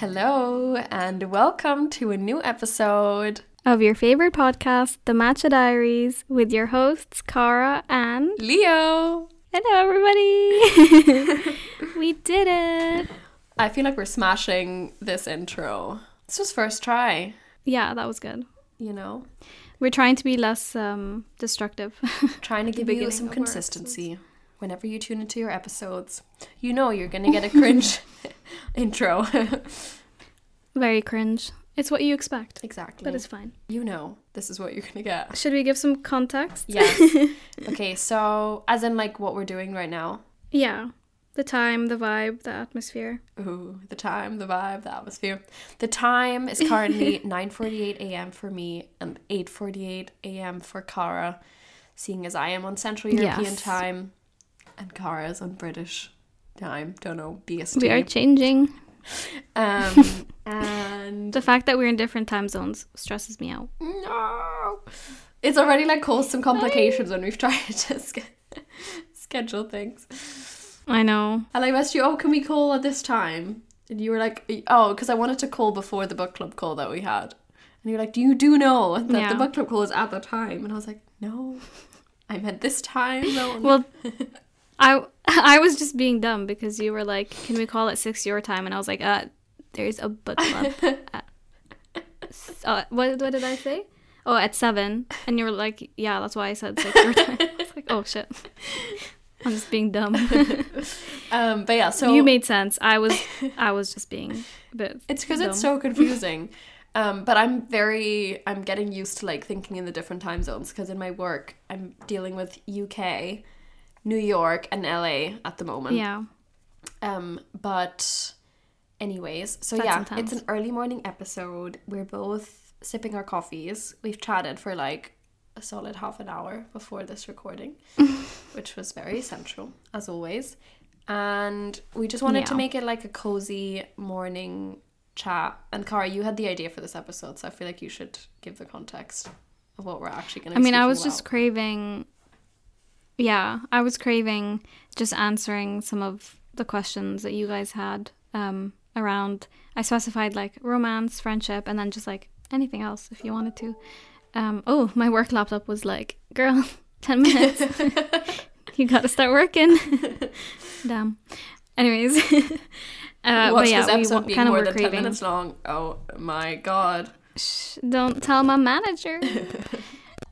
Hello, and welcome to a new episode. of your favorite podcast, The Matcha Diaries, with your hosts, Cara and Leo! Hello, everybody! we did it! I feel like we're smashing this intro. It's just first try, Yeah, that was good. you know? We're trying to be less um, destructive. Trying to give you some consistency whenever you tune into your episodes. You know you're gonna get a cringe intro. Very cringe. It's what you expect, exactly. but it's fine. you know this is what you're gonna get. Should we give some context? Yes. okay, so as in like what we're doing right now. Yeah. The time, the vibe, the atmosphere. Ooh, the time, the vibe, the atmosphere. The time is currently 9:48 a.m. for me and 8:48 a.m. for Cara, seeing as I am on Central European Yes. time and Cara is on British time. Don't know, BST. We are changing. um, and The fact that we're in different time zones stresses me out. no, it's already like caused some complications when we've tried to sch- schedule things. I know. And I asked you, oh, can we call at this time? And you were like, oh, because I wanted to call before the book club call that we had. And you're like, do you do know that Yeah. the book club call is at the time? And I was like, no, I meant this time. No. Well, I I was just being dumb because you were like, "Can we call at six your time?" And I was like, "Uh, there's a book club." at, uh, what what did I say? Oh, at seven. And you were like, "Yeah, that's why I said six your time." I was like, "Oh shit." I'm just being dumb. um, but yeah, so you made sense. I was I was just being a bit. it's because it's so confusing. Um, but I'm very, I'm getting used to like thinking in the different time zones because in my work, I'm dealing with UK, New York, and LA at the moment. Yeah. Um, but anyways, so That's yeah, intense. it's an early morning episode. We're both sipping our coffees. We've chatted for like a solid half an hour before this recording, which was very essential as always. And we just wanted to make it like a cozy morning chat. And Cara, you had the idea for this episode, so I feel like you should give the context of what we're actually going to. I mean, I was just craving. Yeah, I was craving just answering some of the questions that you guys had um, around. I specified like romance, friendship, and then just like anything else if you wanted to. Um, oh, my work laptop was like, girl, 10 minutes. you gotta start working. Damn. Anyways. uh, Watch yeah, this episode being kind of more than ten minutes long. Oh my god. Shh, don't tell my manager.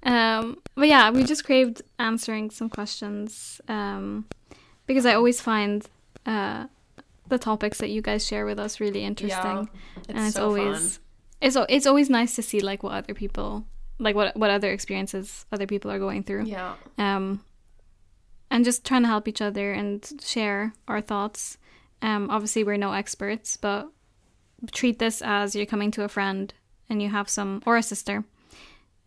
Um, but yeah, we just craved answering some questions um, because I always find uh, the topics that you guys share with us really interesting, It's and it's so always fun. it's it's always nice to see like what other people like what what other experiences other people are going through. Yeah. Um, and just trying to help each other and share our thoughts. Um, obviously, we're no experts, but treat this as you're coming to a friend and you have some, or a sister,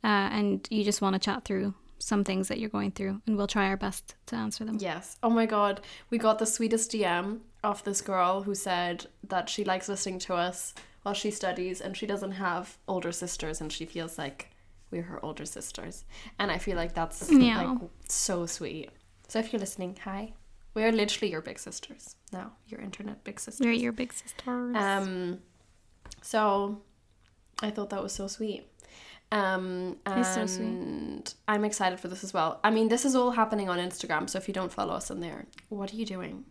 uh, and you just want to chat through some things that you're going through, and we'll try our best to answer them. Yes. Oh my god. We got the sweetest DM of this girl who said that she likes listening to us while she studies and she doesn't have older sisters and she feels like we're her older sisters. And I feel like that's Yeah. like so sweet. So if you're listening, hi. We're literally your big sisters now. Your internet big sisters. You're your big sisters. Um, so I thought that was so sweet. Um, and so sweet. I'm excited for this as well. I mean, this is all happening on Instagram, so if you don't follow us on there, what are you doing?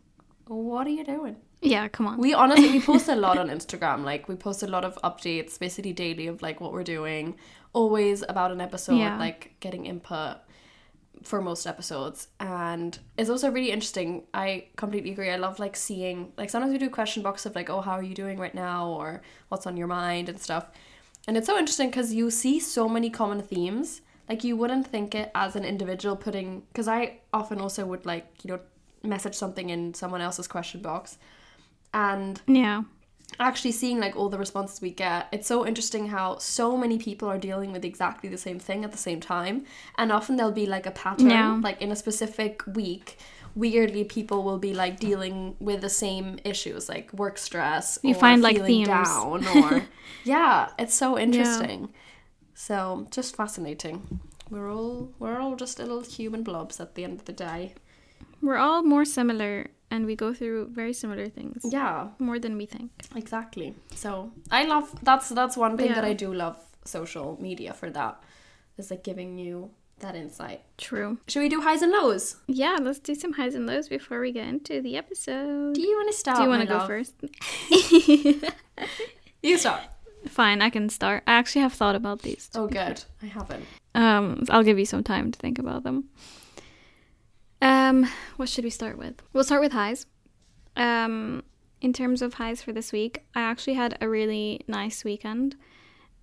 What are you doing? yeah, come on. We honestly we post a lot on Instagram. Like we post a lot of updates, basically daily of like what we're doing. Always about an episode, Yeah. like getting input for most episodes. And it's also really interesting. I completely agree. I love like seeing like sometimes we do question box of like, oh, how are you doing right now? Or what's on your mind and stuff. And it's so interesting because you see so many common themes. Like you wouldn't think it as an individual putting because I often also would like, you know, message something in someone else's question box. And yeah, actually seeing like all the responses we get it's so interesting how so many people are dealing with exactly the same thing at the same time and often there'll be like a pattern Yeah. like in a specific week weirdly people will be like dealing with the same issues like work stress You or find, like, feeling themes. down or yeah it's so interesting yeah. so just fascinating we're all we're all just little human blobs at the end of the day we're all more similar and we go through very similar things. Yeah, More than we think. exactly. So I love that's that's one thing that I do love social media for that. Is like giving you that insight. True. Should we do highs and lows? Yeah, let's do some highs and lows before we get into the episode. Do you want to start? Do you want to go love? first? You start. Fine, I can start. I actually have thought about these. Oh, good. I haven't. Um, I'll give you some time to think about them. Um, what should we start with? We'll start with highs. Um, in terms of highs for this week, I actually had a really nice weekend.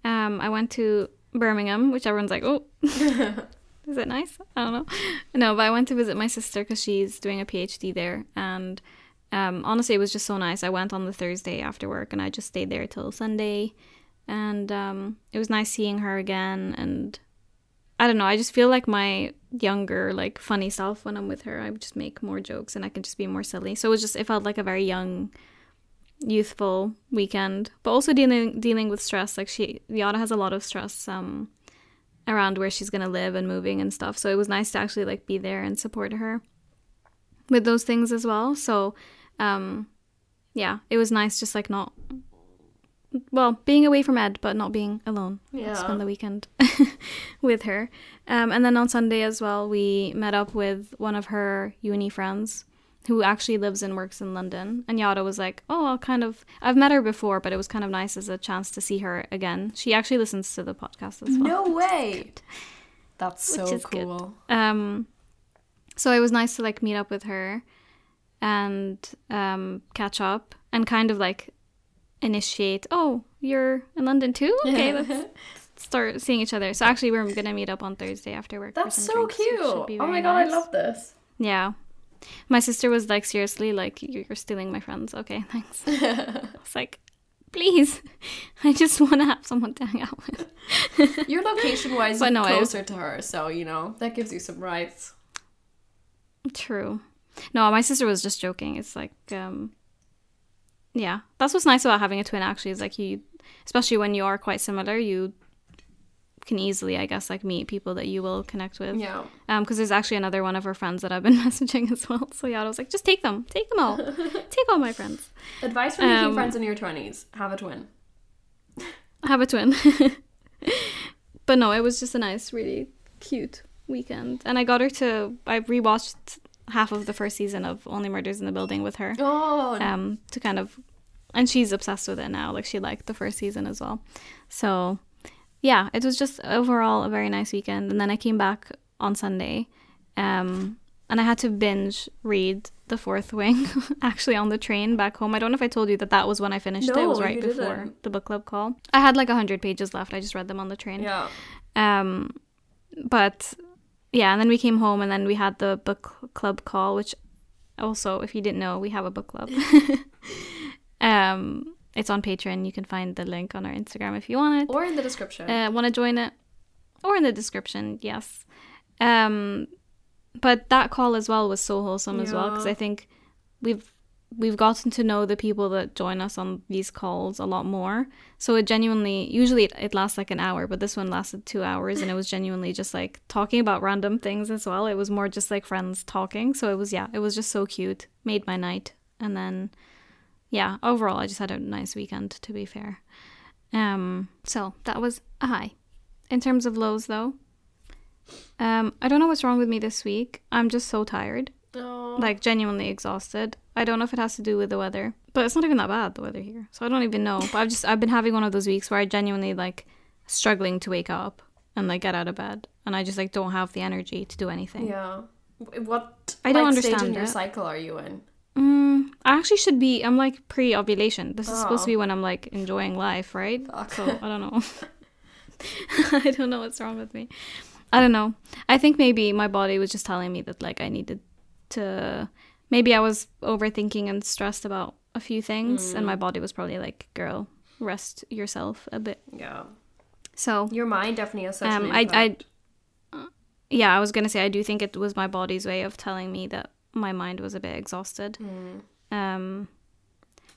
Um, I went to Birmingham, which everyone's like, oh, is it nice? I don't know. No, but I went to visit my sister because she's doing a PhD there, and um, honestly, it was just so nice. I went on the Thursday after work, and I just stayed there till Sunday, and um, it was nice seeing her again. And I don't know, I just feel like my younger, like funny self when I'm with her. I just make more jokes, and I can just be more silly. So it was just, it felt like a very young, youthful weekend, but also dealing dealing with stress. Like she, Yada has a lot of stress. Um, around where she's gonna live and moving and stuff. So it was nice to actually like be there and support her with those things as well. So um yeah, it was nice just like not well, being away from Ed but not being alone. Yeah. Spend the weekend with her. Um and then on Sunday as well we met up with one of her uni friends who actually lives and works in London. And Yada was like, Oh, I'll kind of I've met her before, but it was kind of nice as a chance to see her again. She actually listens to the podcast as well. No way. That's so is good. cool. Um, so it was nice to like meet up with her and um, catch up and kind of like initiate. Oh, you're in London too? Okay, let's start seeing each other. So actually, we're gonna meet up on Thursday after work. That's so drinks, cute. Oh my god, I love this. Yeah. My sister was like, seriously, like you're you're stealing my friends. Okay, thanks. I was like, please, I just want to have someone to hang out with. You're location wise But no, I- closer to her, so you know that gives you some rights. True. No, my sister was just joking. It's like, um, yeah, that's what's nice about having a twin. Actually, is like you, especially when you are quite similar, you can easily, I guess, like meet people that you will connect with. Yeah. Um, because there's actually another one of her friends that I've been messaging as well. So yeah, I was like, just take them, take them all, take all my friends. Advice for making Um, friends in your twenties: have a twin. have a twin. but no, it was just a nice, really cute weekend, and I got her to. I rewatched half of the first season of Only Murders in the Building with her. Oh, um to kind of and she's obsessed with it now like she liked the first season as well so yeah it was just overall a very nice weekend and then i came back on sunday um and i had to binge read the fourth wing actually on the train back home i don't know if i told you that that was when i finished it it was right before didn't. the book club call i had like 100 pages left i just read them on the train yeah. um, but yeah, and then we came home and then we had the book club call, which also, if you didn't know, we have a book club. um, it's on Patreon. You can find the link on our Instagram if you want it. Or in the description. Uh, want to join it? Or in the description, yes. Um, but that call as well was so wholesome as well because I think we've we've gotten to know the people that join us on these calls a lot more. So it genuinely, usually it, it lasts like an hour, but this one lasted two hours and it was genuinely just like talking about random things as well. It was more just like friends talking. So it was, yeah, it was just so cute. Made my night. And then, yeah, overall, I just had a nice weekend to be fair. Um, so that was a high. In terms of lows though, um, I don't know what's wrong with me this week. I'm just so tired oh. like genuinely exhausted. I don't know if it has to do with the weather, but it's not even that bad the weather here. So I don't even know. But I've just I've been having one of those weeks where I genuinely like struggling to wake up and like get out of bed, and I just like don't have the energy to do anything. yeah. What I don't like, stage in understand your it. cycle are you in? Mm, I actually should be. I'm like pre-ovulation. This is supposed to Oh. be when I'm like enjoying life, right? Fuck. So I don't know. I don't know what's wrong with me. I don't know. I think maybe my body was just telling me that like I needed to. Maybe I was overthinking and stressed about a few things, and my Mm. body was probably like, "Girl, rest yourself a bit." Yeah. So Your mind definitely has such Um, I- I- yeah, I was gonna say I do think it was my body's way of telling me that my mind was a bit exhausted. Mm. Um,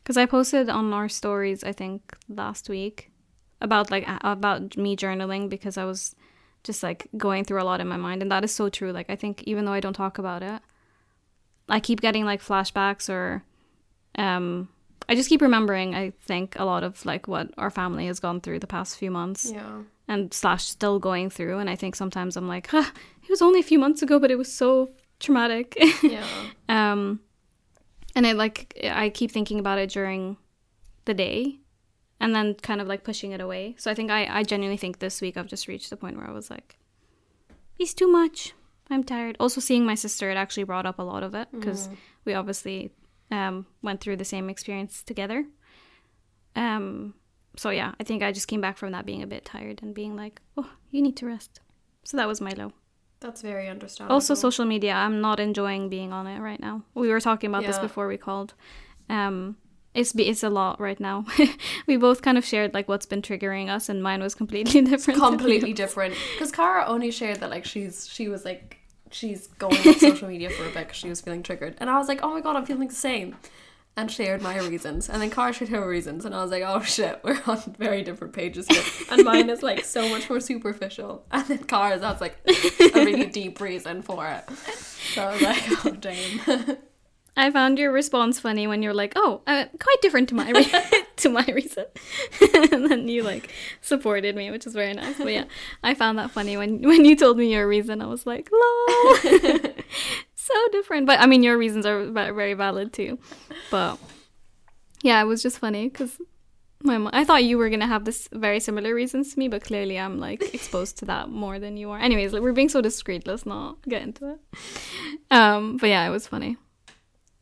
because I posted on our stories, I think last week, about like about me journaling because I was just like going through a lot in my mind, and that is so true. Like I think even though I don't talk about it, I keep getting like flashbacks or um I just keep remembering I think a lot of like what our family has gone through the past few months Yeah. and slash still going through and I think sometimes I'm like, huh, it was only a few months ago but it was so traumatic. Yeah. um and I like I keep thinking about it during the day and then kind of like pushing it away. So I think I I genuinely think this week I've just reached the point where I was like it's too much. I'm tired. Also seeing my sister it actually brought up a lot of it because we obviously um went through the same experience together. Um so yeah, I think I just came back from that being a bit tired and being like, "Oh, you need to rest." So that was my low. That's very understandable. Also, social media. I'm not enjoying being on it right now. We were talking about this before we called. Um, it's it's a lot right now. we both kind of shared like what's been triggering us, and mine was completely different. completely different. Because Cara only shared that like she's she was like she's going on social media for a bit because she was feeling triggered, and I was like, oh my god, I'm feeling the same, and shared my reasons, and then Cara shared her reasons, and I was like, oh shit, we're on very different pages here, and mine is like so much more superficial, and then Cara's that's like a really deep reason for it. So I was like, oh damn. I found your response funny when you're like, "Oh, uh, quite different to my re- to my reason," and then you like supported me, which is very nice. But yeah, I found that funny when when you told me your reason. I was like, "Lol." So different. But I mean, your reasons are very valid too. But yeah, it was just funny because my mo- I thought you were gonna have this very similar reasons to me, but clearly I'm like exposed to that more than you are. Anyways, like, we're being so discreet. Let's not get into it. Um, but yeah, it was funny.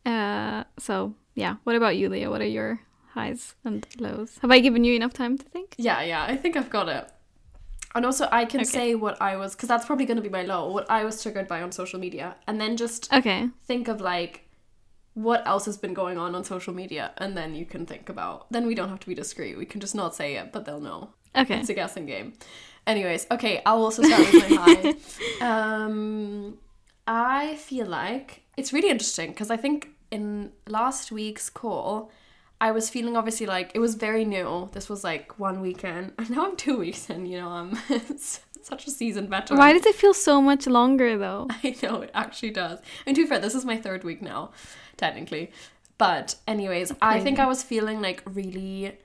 Uh, so yeah, what about you, Leah? What are your highs and lows? Have I given you enough time to think? Yeah, yeah, I think I've got it. And also, I can Okay. say what I was, because that's probably going to be my low, what I was triggered by on social media. And then just Okay. think of like what else has been going on on social media. And then you can think about, then we don't have to be discreet. We can just not say it, but they'll know. Okay. It's a guessing game. Anyways, okay, I'll also start with my high. Um, I feel like it's really interesting because I think in last week's call, I was feeling obviously like it was very new. This was like one weekend, and now I'm two weeks in. You know, I'm such a seasoned veteran. Why does it feel so much longer though? I know it actually does. And to be fair, this is my third week now, technically. But anyways, I think. I was feeling like really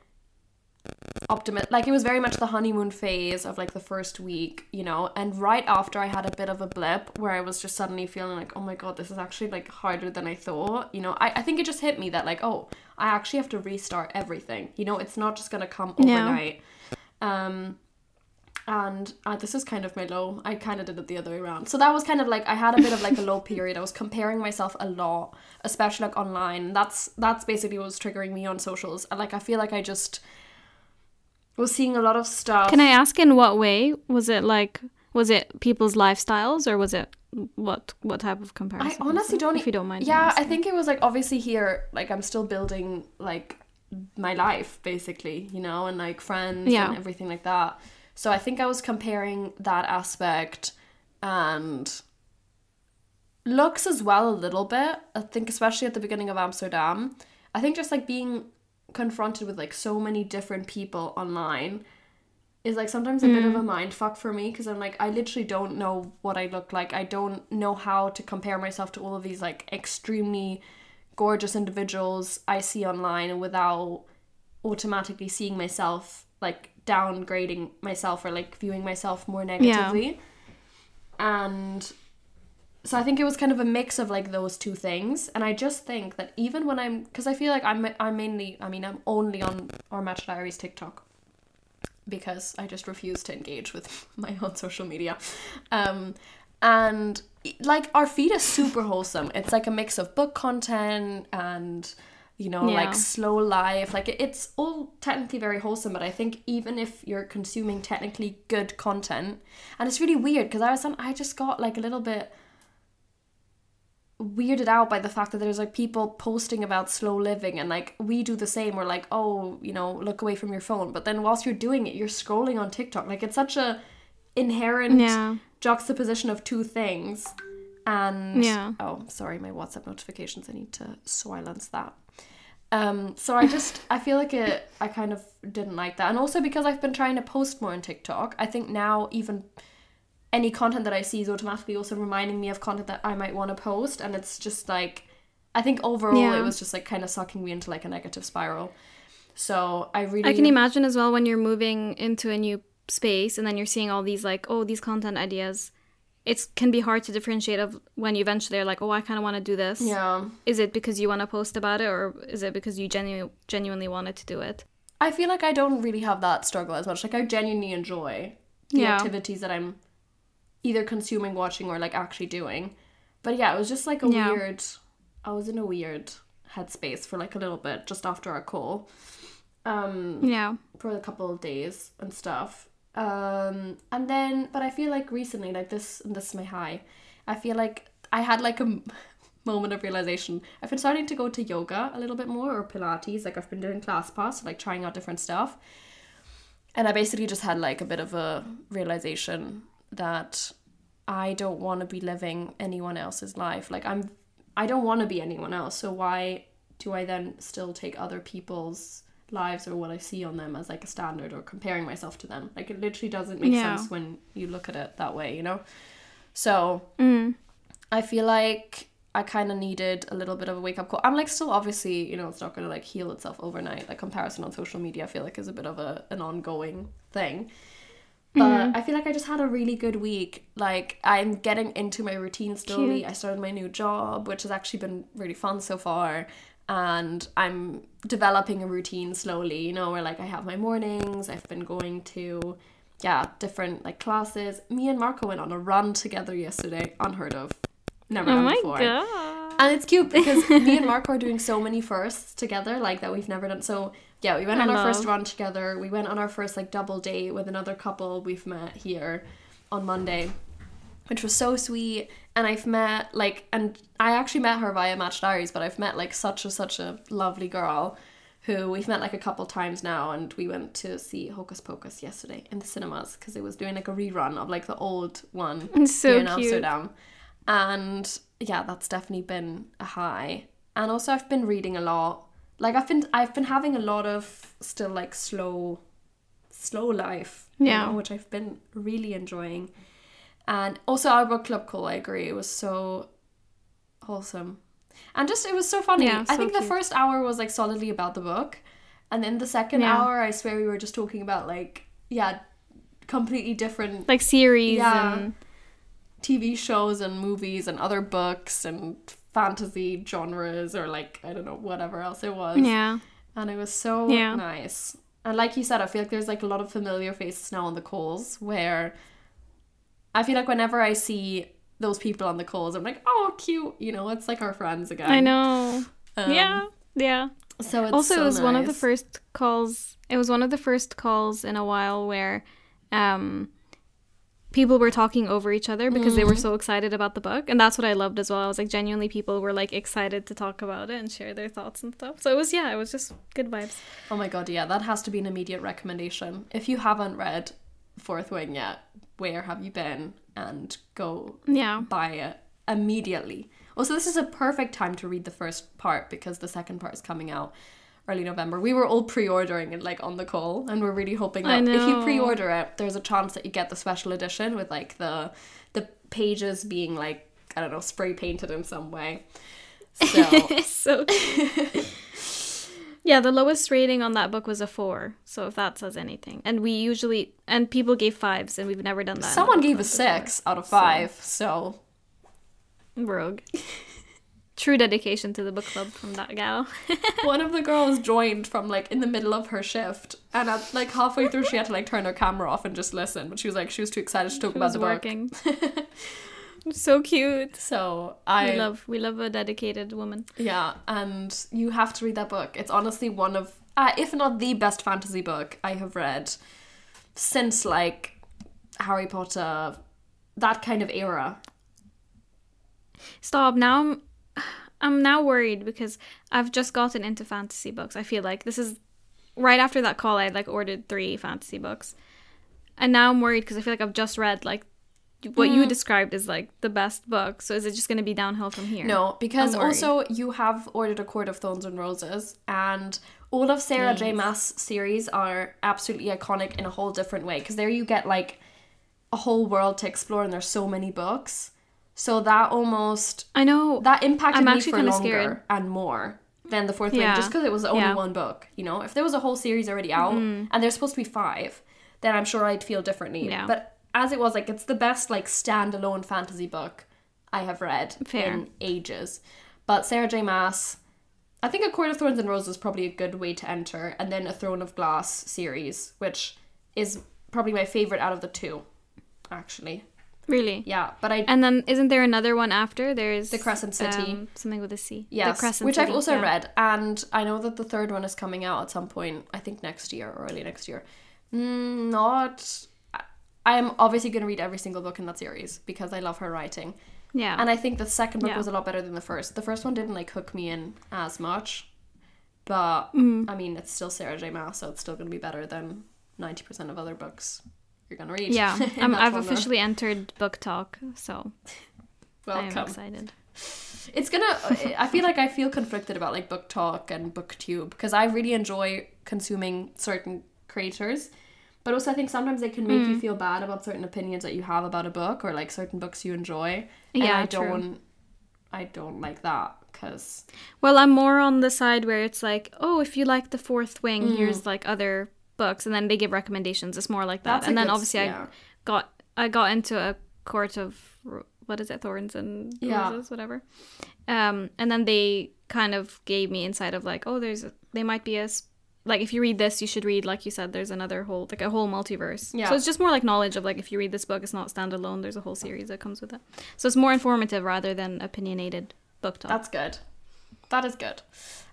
optimistic. Like it was very much the honeymoon phase of like the first week, you know. And right after I had a bit of a blip where I was just suddenly feeling like, oh my god, this is actually like harder than I thought. You know, I, I think it just hit me that like, oh, I actually have to restart everything. You know, it's not just gonna come Yeah. overnight. Um and uh, this is kind of my low. I kind of did it the other way around. So that was kind of like I had a bit of like a low period. I was comparing myself a lot, especially like online. That's that's basically what was triggering me on socials. And, Like I feel like I just was seeing a lot of stuff. Can I ask in what way? Was it like was it people's lifestyles or was it what what type of comparison? I honestly don't. If you don't mind. Yeah, I think it was like obviously here, like I'm still building like my life basically, you know, and like friends Yeah. and everything like that. So I think I was comparing that aspect and looks as well a little bit. I think especially at the beginning of Amsterdam. I think just like being confronted with like so many different people online is like sometimes a bit of a mm. mind fuck for me because I'm like I literally don't know what I look like. I don't know how to compare myself to all of these like extremely gorgeous individuals I see online without automatically seeing myself like downgrading myself or like viewing myself more negatively. And so I think it was kind of a mix of like those two things, and I just think that even when I'm, because I feel like I'm, I'm mainly, I mean, I'm only on our Matcha Diaries TikTok because I just refuse to engage with my own social media, um, and like our feed is super wholesome. It's like a mix of book content and you know Yeah. like slow life like it's all technically very wholesome but i think even if you're consuming technically good content and it's really weird because i was on i just got like a little bit weirded out by the fact that there's like people posting about slow living and like we do the same. We're like oh you know look away from your phone. But then whilst you're doing it you're scrolling on tiktok. Like it's such a inherent Yeah. juxtaposition of two things. And Yeah. oh sorry my whatsapp notifications. I need to silence that. Um so i just i feel like it i kind of didn't like that. And also because i've been trying to post more on tiktok i think now even any content that i see is automatically also reminding me of content that i might want to post and it's just like I think overall Yeah. it was just like kind of sucking me into like a negative spiral. So I really I can imagine as well when you're moving into a new space and then you're seeing all these like, oh, these content ideas. It can be hard to differentiate of when you eventually are like, oh, I kind of want to do this. Yeah. Is it because you want to post about it, or is it because you genu- genuinely wanted to do it? I feel like I don't really have that struggle as much. Like I genuinely enjoy the Yeah. activities that I'm either consuming, watching, or like actually doing. But yeah, it was just like a Yeah. weird. I was in a weird headspace for like a little bit just after our call, um, Yeah. for a couple of days and stuff. Um, and then, but I feel like recently, like this, and this is my high. I feel like I had like a moment of realization. I've been starting to go to yoga a little bit more or Pilates. Like I've been doing ClassPass, like trying out different stuff. And I basically just had like a bit of a realization that I don't want to be living anyone else's life. Like I'm I don't want to be anyone else. So why do I then still take other people's lives or what I see on them as like a standard or comparing myself to them? Like it literally doesn't make Yeah. sense when you look at it that way, you know? So Mm. I feel like I kind of needed a little bit of a wake up call. I'm like still obviously, you know, it's not going to like heal itself overnight. Like comparison on social media, I feel like is a bit of a an ongoing thing. But mm-hmm. I feel like I just had a really good week. Like I'm getting into my routine slowly. Cute. I started my new job, which has actually been really fun so far. And I'm developing a routine slowly, you know, where like I have my mornings, I've been going to yeah, different like classes. Me and Marco went on a run together yesterday. Unheard of. Never Oh done my before. god. And it's cute because me and Marco are doing so many firsts together, like that we've never done. So yeah, we went I on our first run together. We went on our first like double date with another couple we've met here on Monday, which was so sweet. And I've met like, and I actually met her via Matcha Diaries, but I've met like such a such a lovely girl who we've met like a couple times now and we went to see Hocus Pocus yesterday in the cinemas because it was doing like a rerun of like the old one It's so here in cute. Amsterdam. And yeah, that's definitely been a high. And also I've been reading a lot. Like I've been I've been having a lot of still like slow slow life. you Yeah. know, which I've been really enjoying. And also our book club call, I agree. It was so wholesome. And just it was so funny. Yeah, I so think the first hour was like solidly about the book. And then the second Yeah. hour I swear we were just talking about like yeah, completely different Like series Yeah. and TV shows and movies and other books and fantasy genres or like I don't know whatever else it was. yeah. And it was so Yeah. nice. And like you said, I feel like there's like a lot of familiar faces now on the calls where I feel like whenever I see those people on the calls, I'm like, oh, cute. You know, it's like our friends again. I know. Um, yeah. Yeah. So it's also so it was one of the first calls it was one of the first calls in a while where um people were talking over each other because Mm. they were so excited about the book and that's what i loved as well i was like genuinely people were like excited to talk about it and share their thoughts and stuff so it was yeah it was just good vibes Oh my god, yeah, that has to be an immediate recommendation. If you haven't read Fourth Wing yet, where have you been? And go yeah buy it immediately. Also, this is a perfect time to read the first part because the second part is coming out early November. We were all pre-ordering it like on the call, and we're really hoping that if you pre-order it, there's a chance that you get the special edition with like the the pages being like I don't know spray painted in some way. So so yeah the lowest rating on that book was a four so if that says anything and we usually and people gave fives and we've never done that someone gave a club before. six out of five. So rogue true dedication to the book club from that gal one of the girls joined from like in the middle of her shift, and at like halfway through, she had to like turn her camera off and just listen. But she was like, she was too excited to talk She about the book. working. so cute. So I we love we love a dedicated woman. yeah, and you have to read that book. It's honestly one of, uh, if not the best fantasy book I have read since like Harry Potter, that kind of era. Stop now. I'm, I'm now worried because I've just gotten into fantasy books. I feel like this is right after that call. I like ordered three fantasy books, and now I'm worried because I feel like I've just read like what you mm-hmm. described as like the best book. So is it just going to be downhill from here? No, because also you have ordered A Court of Thorns and Roses, and all of Sarah J. Maas series are absolutely iconic in a whole different way. Because there you get like a whole world to explore, and there's so many books. So that almost I know. that impacted I'm me for longer scared. and more than the fourth Yeah. just because it was only Yeah. one book. You know, if there was a whole series already out Mm-hmm. and there's supposed to be five, then I'm sure I'd feel differently. Yeah. But as it was, like it's the best like standalone fantasy book I have read Fair. in ages. But Sarah J. Maas, I think A Court of Thorns and Roses is probably a good way to enter, and then a Throne of Glass series, which is probably my favorite out of the two, actually. Really. Yeah, but I And then isn't there another one after? There's The Crescent City. um, something with a C. Yes, the Crescent City. which I've also yeah. read, and I know that the third one is coming out at some point. I think next year or early next year. Mm, not. I am obviously going to read every single book in that series because I love her writing, Yeah. and I think the second book Yeah. was a lot better than the first. The first one didn't like hook me in as much, but Mm. I mean it's still Sarah J. Maas, so it's still going to be better than ninety percent of other books you're to read. yeah. I'm, I've genre. officially entered BookTok, so I am excited. It's gonna. I feel like I feel conflicted about like BookTok and booktube because I really enjoy consuming certain creators, but also I think sometimes they can make Mm. you feel bad about certain opinions that you have about a book or like certain books you enjoy. and Yeah, I true. don't. I don't like that because Well, I'm more on the side where it's like, oh, if you like the fourth wing, Mm. here's like other books, and then they give recommendations. It's more like that. That's and then good- obviously yeah. I got I got into a court of what is it, thorns and Yeah. roses, whatever. Um, and then they kind of gave me insight of like, oh, there's a, they might be a like if you read this, you should read like you said. There's another whole like a whole multiverse. Yeah. So it's just more like knowledge of like if you read this book, it's not standalone. There's a whole series that comes with it. So it's more informative rather than opinionated BookTok. that's good. That is good.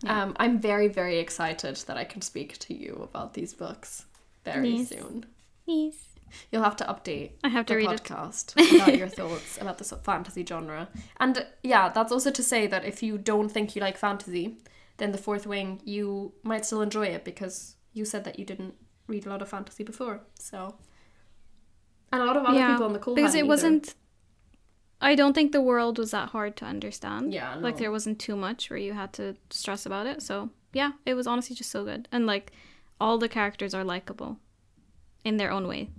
Um, I'm very very excited that I can speak to you about these books very soon. Yes. You'll have to update I have to the read it. podcast about your thoughts about this fantasy genre. And yeah, that's also to say that if you don't think you like fantasy, then the fourth wing you might still enjoy it because you said that you didn't read a lot of fantasy before. So and a lot of other people on the call because it either. wasn't i don't think the world was that hard to understand Yeah, like there wasn't too much where you had to stress about it so yeah it was honestly just so good and like all the characters are likable in their own way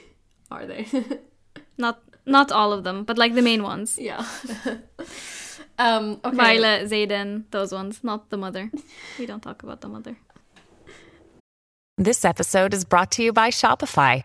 are they? not not all of them but like the main ones yeah. um okay. violet Xaden those ones not the mother we don't talk about the mother This episode is brought to you by Shopify.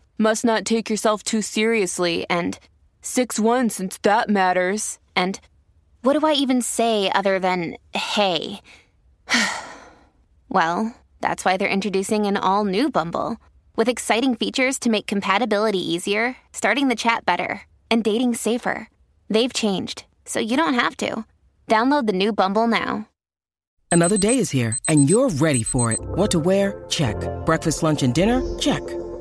must not take yourself too seriously and 6 1 since that matters. And what do I even say other than hey? well, that's why they're introducing an all new Bumble with exciting features to make compatibility easier, starting the chat better, and dating safer. They've changed, so you don't have to. Download the new Bumble now. Another day is here, and you're ready for it. What to wear? Check. Breakfast, lunch, and dinner? Check.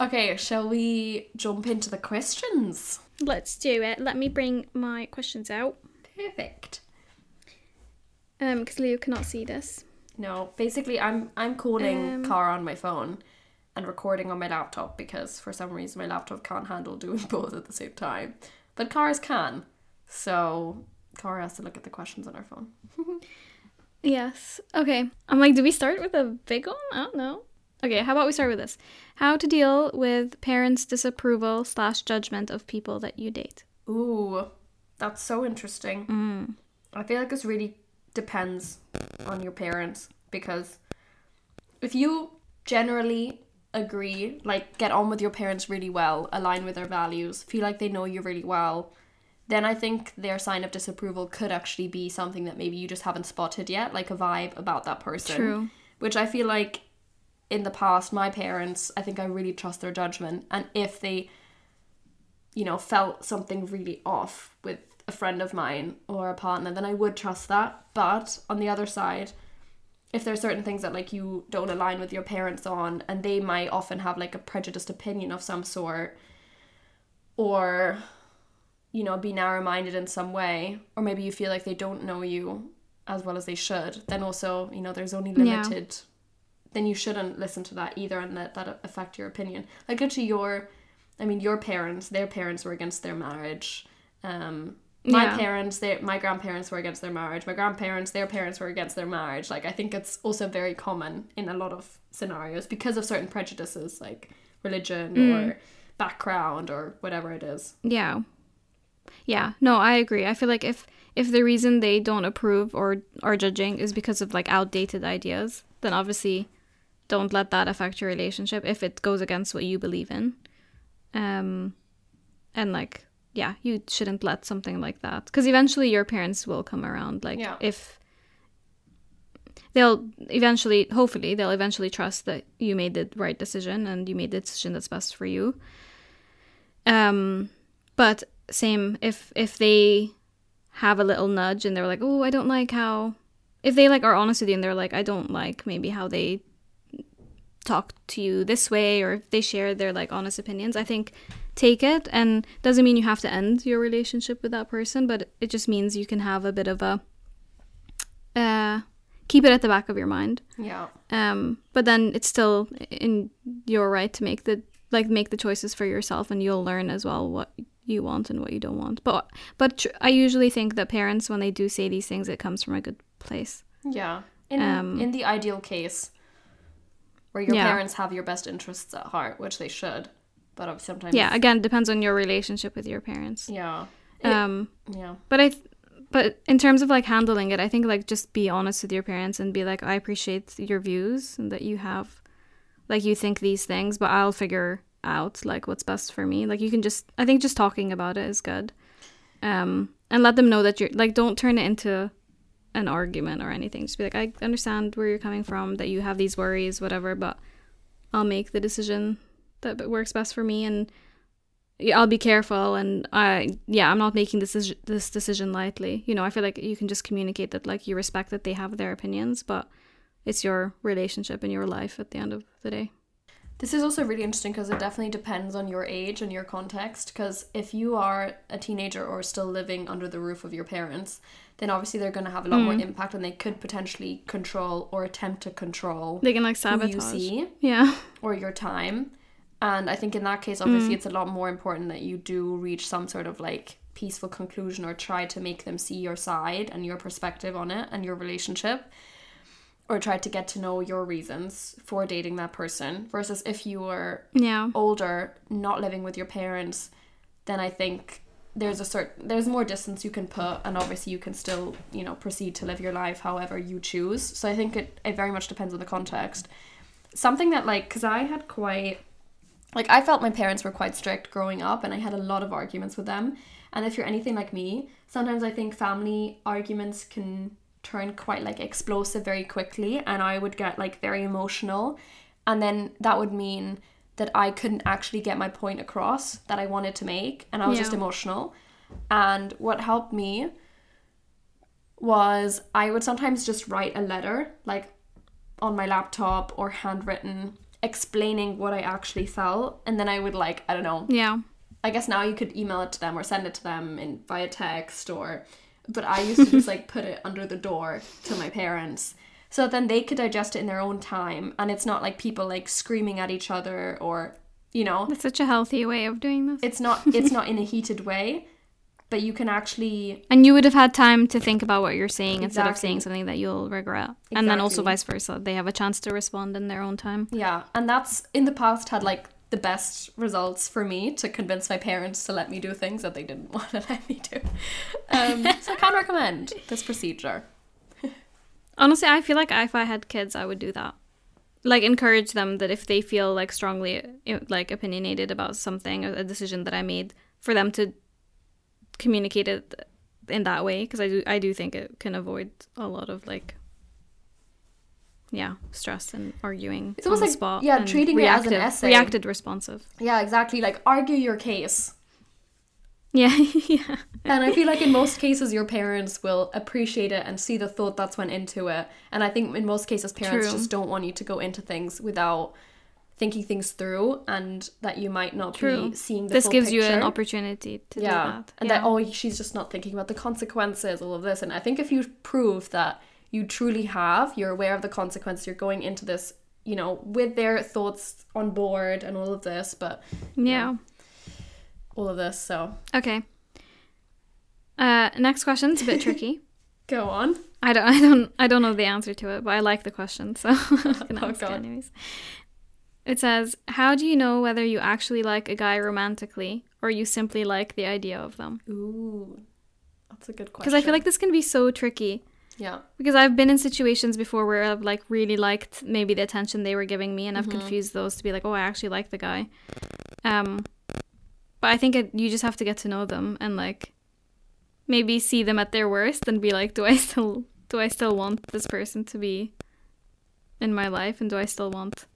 Okay, shall we jump into the questions? let's do it let me bring my questions out Perfect. um because leo cannot see this No, basically, I'm I'm calling Um, Cara on my phone and recording on my laptop because for some reason my laptop can't handle doing both at the same time, but Cara's can. So Cara has to look at the questions on her phone. Yes. Okay. I'm like, do we start with a big one? I don't know. Okay, how about we start with this? How to deal with parents' disapproval slash judgment of people that you date. Ooh, that's so interesting. Mm. I feel like this really depends on your parents because if you generally agree, like get on with your parents really well, align with their values, feel like they know you really well, then I think their sign of disapproval could actually be something that maybe you just haven't spotted yet, like a vibe about that person. True. Which I feel like in the past, my parents, I think I really trust their judgment. And if they, you know, felt something really off with a friend of mine or a partner, then I would trust that. But on the other side, if there's certain things that like you don't align with your parents on and they might often have like a prejudiced opinion of some sort or you know be narrow-minded in some way or maybe you feel like they don't know you as well as they should then also you know there's only Yeah. Then you shouldn't listen to that either and let that affect your opinion like to your i mean your parents their parents were against their marriage um my Yeah. parents their my grandparents were against their marriage my grandparents their parents were against their marriage like i think it's also very common in a lot of scenarios because of certain prejudices like religion Mm. or background or whatever it is Yeah. Yeah. No, I agree. I feel like if if the reason they don't approve or are judging is because of like outdated ideas, then obviously don't let that affect your relationship if it goes against what you believe in. Um and like yeah, you shouldn't let something like that cuz eventually your parents will come around like Yeah. if they'll eventually hopefully they'll eventually trust that you made the right decision and you made the decision that's best for you um but same if if they have a little nudge and they're like oh i don't like how if they like are honest with you and they're like i don't like maybe how they talk to you this way or if they share their like honest opinions. I think take it and doesn't mean you have to end your relationship with that person but it just means you can have a bit of a uh keep it at the back of your mind. Yeah. Um but then it's still in your right to make the like make the choices for yourself and you'll learn as well what you want and what you don't want. But but tr- i usually think that parents when they do say these things it comes from a good place. Yeah. In Um, in the ideal case where your Yeah. parents have your best interests at heart which they should but sometimes yeah again depends on your relationship with your parents. Yeah. It- um yeah. but i th- but in terms of like handling it i think like just be honest with your parents and be like i appreciate your views and that you have like you think these things but i'll figure out like what's best for me. Like you can just i think just talking about it is good. Um and let them know that you're like don't turn it into an argument or anything just be like i understand where you're coming from that you have these worries whatever but i'll make the decision that works best for me and I'll be careful and I yeah, I'm not making this this decision lightly. You know, I feel like you can just communicate that like you respect that they have their opinions, but it's your relationship and your life at the end of the day. This is also really interesting because it definitely depends on your age and your context. Because if you are a teenager or still living under the roof of your parents, then obviously they're going to have a lot more hmm. impact and they could potentially control or attempt to control They can like who you see Yeah. or your time. And I think in that case, obviously, hmm. it's a lot more important that you do reach some sort of like peaceful conclusion or try to make them see your side and your perspective on it and your relationship or try to get to know your reasons for dating that person versus if you were Yeah. older not living with your parents then i think there's a certain there's more distance you can put and obviously you can still you know proceed to live your life however you choose. So i think it, it very much depends on the context. Something that like because i had quite like i felt my parents were quite strict growing up and i had a lot of arguments with them. And if you're anything like me sometimes i think family arguments can turn quite like explosive very quickly and i would get like very emotional. And then that would mean that i couldn't actually get my point across that i wanted to make and i was just emotional. And what helped me was i would sometimes just write a letter like on my laptop or handwritten explaining what I actually felt. And then I would like I don't know. Yeah. I guess now you could email it to them or send it to them in via text or but I used to just like put it under the door to my parents so that then they could digest it in their own time and it's not like people like screaming at each other or you know That's such a healthy way of doing this. it's not it's not in a heated way but you can actually and you would have had time to think about what you're saying instead of saying something that you'll regret. And then also vice versa. They have a chance to respond in their own time. Yeah, and that's in the past had like the best results for me to convince my parents to let me do things that they didn't want to let me do. Um, so I can recommend this procedure. Honestly, I feel like if I had kids, I would do that. like encourage them that if they feel like strongly like opinionated about something a decision that i made for them to communicate it in that way because i do i do think it can avoid a lot of like yeah stress and arguing It's almost like, spot yeah, treating it as an reactive- essay. reacted responsive Yeah, exactly. Like argue your case. Yeah yeah And I feel like in most cases, your parents will appreciate it and see the thought that's went into it. And I think in most cases, parents True. just don't want you to go into things without thinking things through, and that you might not true be seeing the this gives you an opportunity to yeah. do that and yeah. that oh, she's just not thinking about the consequences, all of this. And I think if you prove that you truly have, you're aware of the consequences, you're going into this, you know, with their thoughts on board and all of this, but yeah all of this. So okay uh next question's a bit tricky go on. I don't, I don't, I don't know the answer to it, but I like the question, so I'm gonna Oh, ask it anyways. It says, "How do you know whether you actually like a guy romantically or you simply like the idea of them?" Ooh, that's a good question. Because I feel like this can be so tricky. yeah. Because I've been in situations before where I've like really liked maybe the attention they were giving me, and Mm-hmm. I've confused those to be like, "Oh, I actually like the guy." Um, but I think it, you just have to get to know them and like maybe see them at their worst and be like, "Do I still do I still want this person to be in my life, and do I still want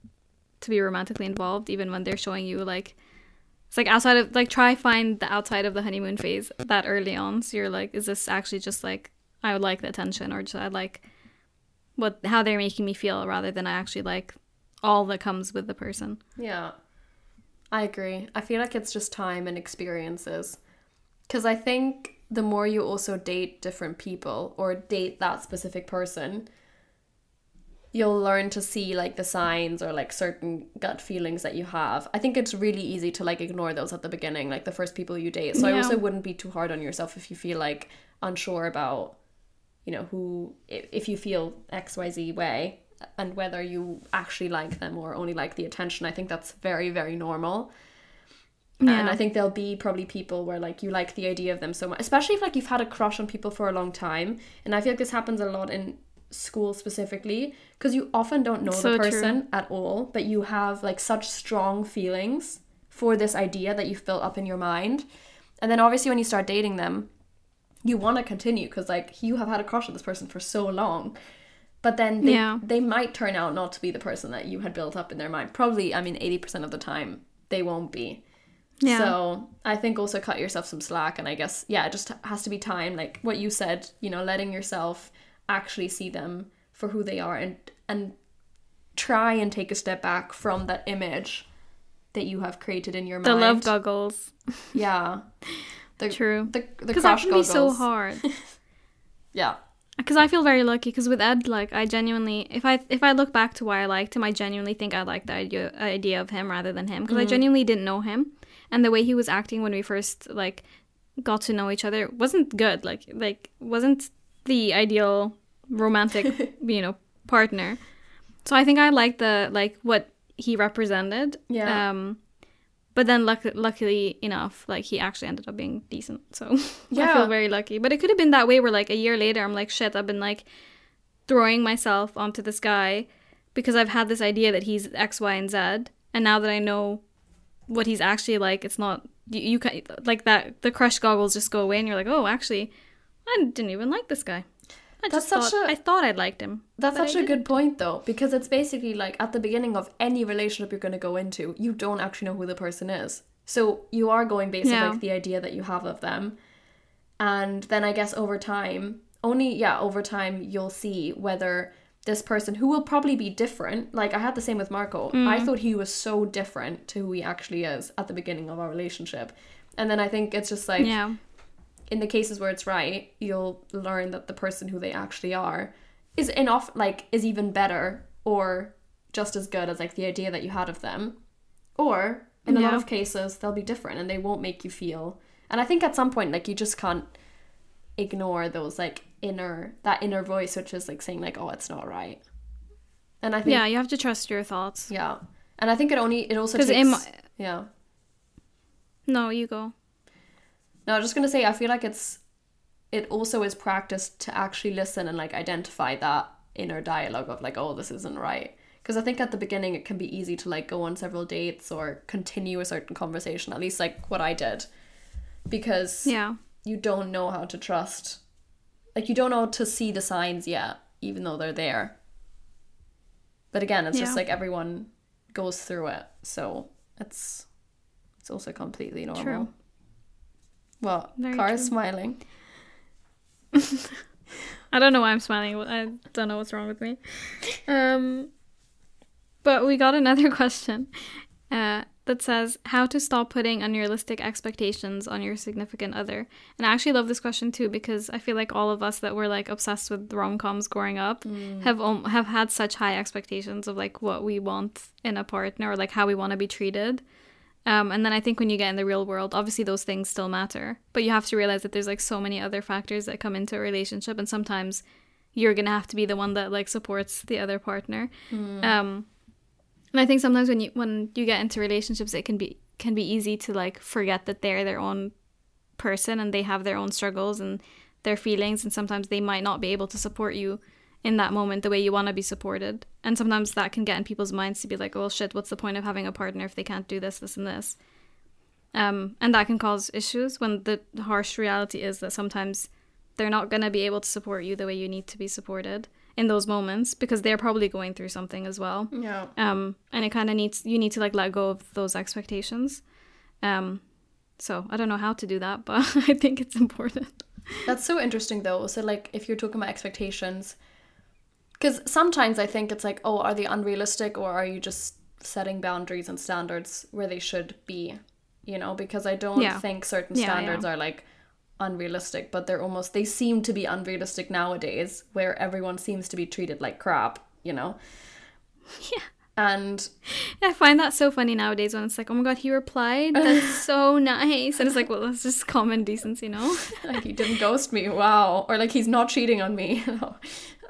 to be romantically involved, even when they're showing you like." It's like outside of like try find the outside of the honeymoon phase that early on. So you're like, is this actually just like I would like the attention or just I like what how they're making me feel rather than I actually like all that comes with the person. Yeah. I agree. I feel like it's just time and experiences. Because I think the more you also date different people or date that specific person, you'll learn to see like the signs or like certain gut feelings that you have. I think it's really easy to like ignore those at the beginning, like the first people you date. So I also wouldn't be too hard on yourself if you feel like unsure about, you know, who, if you feel XYZ way and whether you actually like them or only like the attention. I think that's very, very normal. And I think there'll be probably people where like you like the idea of them so much, especially if like you've had a crush on people for a long time. And I feel like this happens a lot in school specifically because you often don't know So the true. person at all, but you have like such strong feelings for this idea that you've built up in your mind. And then obviously when you start dating them, you want to continue because like you have had a crush on this person for so long. But then they, Yeah. they might turn out not to be the person that you had built up in their mind. Probably, I mean, 80% of the time, they won't be. Yeah. So I think also cut yourself some slack. And I guess, yeah, it just has to be time. Like what you said, you know, letting yourself actually see them for who they are and, and try and take a step back from that image that you have created in your mind. the love goggles. Yeah. The, True. The, the Because that crush can be so goggles. hard. Yeah. Because I feel very lucky. Because with Ed, like I genuinely, if I if I look back to why I liked him, I genuinely think I liked the idea idea of him rather than him. Because I genuinely didn't know him, and the way he was acting when we first like got to know each other wasn't good. Like like wasn't the ideal romantic you know partner. So I think I liked the like what he represented. Yeah. Um, but then luck- luckily enough, like he actually ended up being decent. So I feel very lucky. But it could have been that way where like a year later I'm like, shit, I've been like throwing myself onto this guy because I've had this idea that he's X, Y, and Z. And now that I know what he's actually like, it's not you, you can like that the crush goggles just go away and you're like, oh actually I didn't even like this guy. I That's such thought a- I thought I'd liked him. That's such a good didn't. point, though, because it's basically like at the beginning of any relationship you're going to go into, you don't actually know who the person is. So you are going based on like the idea that you have of them. And then I guess over time, only, yeah, over time, you'll see whether this person who will probably be different. Like I had the same with Marco. Mm. I thought he was so different to who he actually is at the beginning of our relationship. And then I think it's just like, Yeah. In the cases where it's right, you'll learn that the person who they actually are is enough like is even better or just as good as like the idea that you had of them. Or in a lot of cases they'll be different and they won't make you feel. And I think at some point like you just can't ignore those like inner that inner voice which is like saying like oh it's not right. And I think Yeah, you have to trust your thoughts. yeah. And I think it only it also takes in my- yeah. No, you go. No, I was just gonna say I feel like it's it also is practice to actually listen and like identify that inner dialogue of like, oh, this isn't right. because I think at the beginning it can be easy to like go on several dates or continue a certain conversation, at least like what I did. Because Yeah. you don't know how to trust. Like you don't know to see the signs yet, even though they're there. But again, it's just like everyone goes through it. So it's it's also completely normal. True. Well, Very Cara's true. smiling. I don't know why I'm smiling. I don't know what's wrong with me. Um, but we got another question uh, that says how to stop putting unrealistic expectations on your significant other. And I actually love this question too because I feel like all of us that were like obsessed with rom coms growing up have um, have had such high expectations of like what we want in a partner or like how we want to be treated. Um, and then I think when you get in the real world, obviously those things still matter, but you have to realize that there's like so many other factors that come into a relationship, and sometimes you're gonna have to be the one that like supports the other partner. Um, and I think sometimes when you when you get into relationships, it can be can be easy to like forget that they're their own person and they have their own struggles and their feelings, and sometimes they might not be able to support you in that moment the way you want to be supported. And sometimes that can get in people's minds to be like, "Oh shit, what's the point of having a partner if they can't do this, this, and this?" Um, and that can cause issues when the harsh reality is that sometimes they're not going to be able to support you the way you need to be supported in those moments because they're probably going through something as well. Yeah. Um, and it kind of needs you need to like let go of those expectations. Um, so I don't know how to do that, but I think it's important. That's so interesting though. So like if you're talking about expectations cuz sometimes I think it's like, oh, are they unrealistic or are you just setting boundaries and standards where they should be, you know? Because I don't Yeah. think certain Yeah, standards yeah. are like unrealistic, but they're almost they seem to be unrealistic nowadays where everyone seems to be treated like crap, you know? Yeah. And I find that so funny nowadays when it's like, oh my god, he replied. That's so nice. And it's like, well, that's just common decency, no? like he didn't ghost me, wow. Or like he's not cheating on me.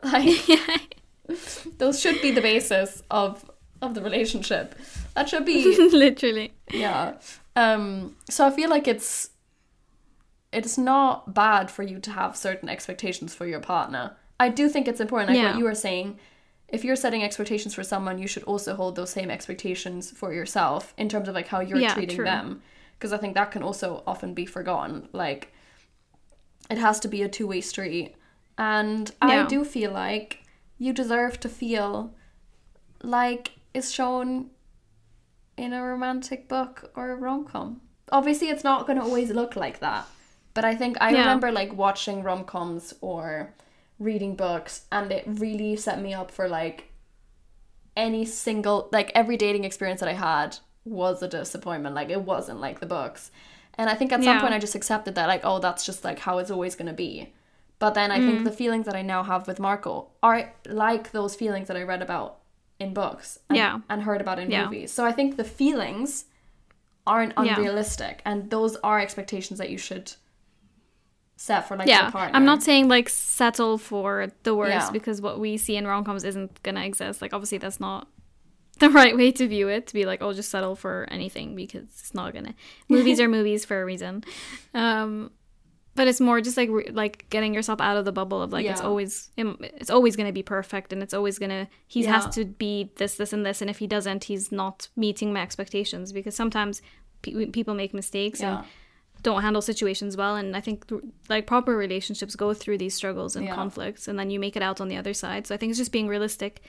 like those should be the basis of of the relationship. That should be Literally. yeah. Um so I feel like it's it's not bad for you to have certain expectations for your partner. I do think it's important like Yeah. what you were saying. If you're setting expectations for someone, you should also hold those same expectations for yourself in terms of like how you're Yeah, treating true. them because I think that can also often be forgotten. Like it has to be a two-way street. And I do feel like you deserve to feel like is shown in a romantic book or a rom-com. Obviously, it's not going to always look like that. But I think I Yeah. remember like watching rom-coms or reading books and it really set me up for like any single like every dating experience that I had was a disappointment. Like it wasn't like the books. And I think at some Yeah. point I just accepted that like oh that's just like how it's always going to be. But then I think the feelings that I now have with Marco are like those feelings that I read about in books and, Yeah. and heard about in Yeah. movies. So I think the feelings aren't Yeah. unrealistic and those are expectations that you should set for like yeah. partner. I'm not saying like settle for the worst Yeah. because what we see in rom coms isn't gonna exist. Like obviously that's not the right way to view it. To be like, oh, just settle for anything because it's not gonna. Movies are movies for a reason. Um, but it's more just like re- like getting yourself out of the bubble of like it's always it's always gonna be perfect and it's always gonna he Yeah. has to be this this and this and if he doesn't he's not meeting my expectations because sometimes pe- people make mistakes Yeah. and don't handle situations well and i think like proper relationships go through these struggles and Yeah. conflicts and then you make it out on the other side so i think it's just being realistic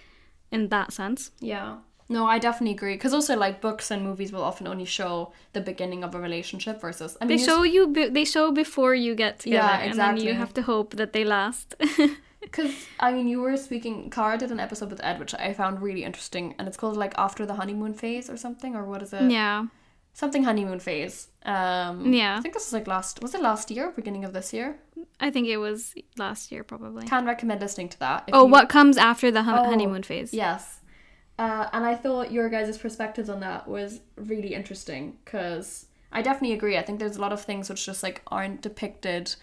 in that sense Yeah. No, I definitely agree. Because also, like, books and movies will often only show the beginning of a relationship versus. I they mean, you show you be- they show before you get together Yeah, and then you have to hope that they last Because, I mean, you were speaking. Cara did an episode with Ed, which I found really interesting. And it's called, like, After the Honeymoon Phase or something. Or what is it? yeah Something honeymoon phase. Um, Yeah. I think this was, like, last. Was it last year? Beginning of this year? i think it was last year probably Can recommend listening to that. oh you- what comes after the hun- Oh, honeymoon phase Yes. Uh, and I thought your guys' perspectives on that was really interesting because I definitely agree. I think there's a lot of things which just like aren't depicted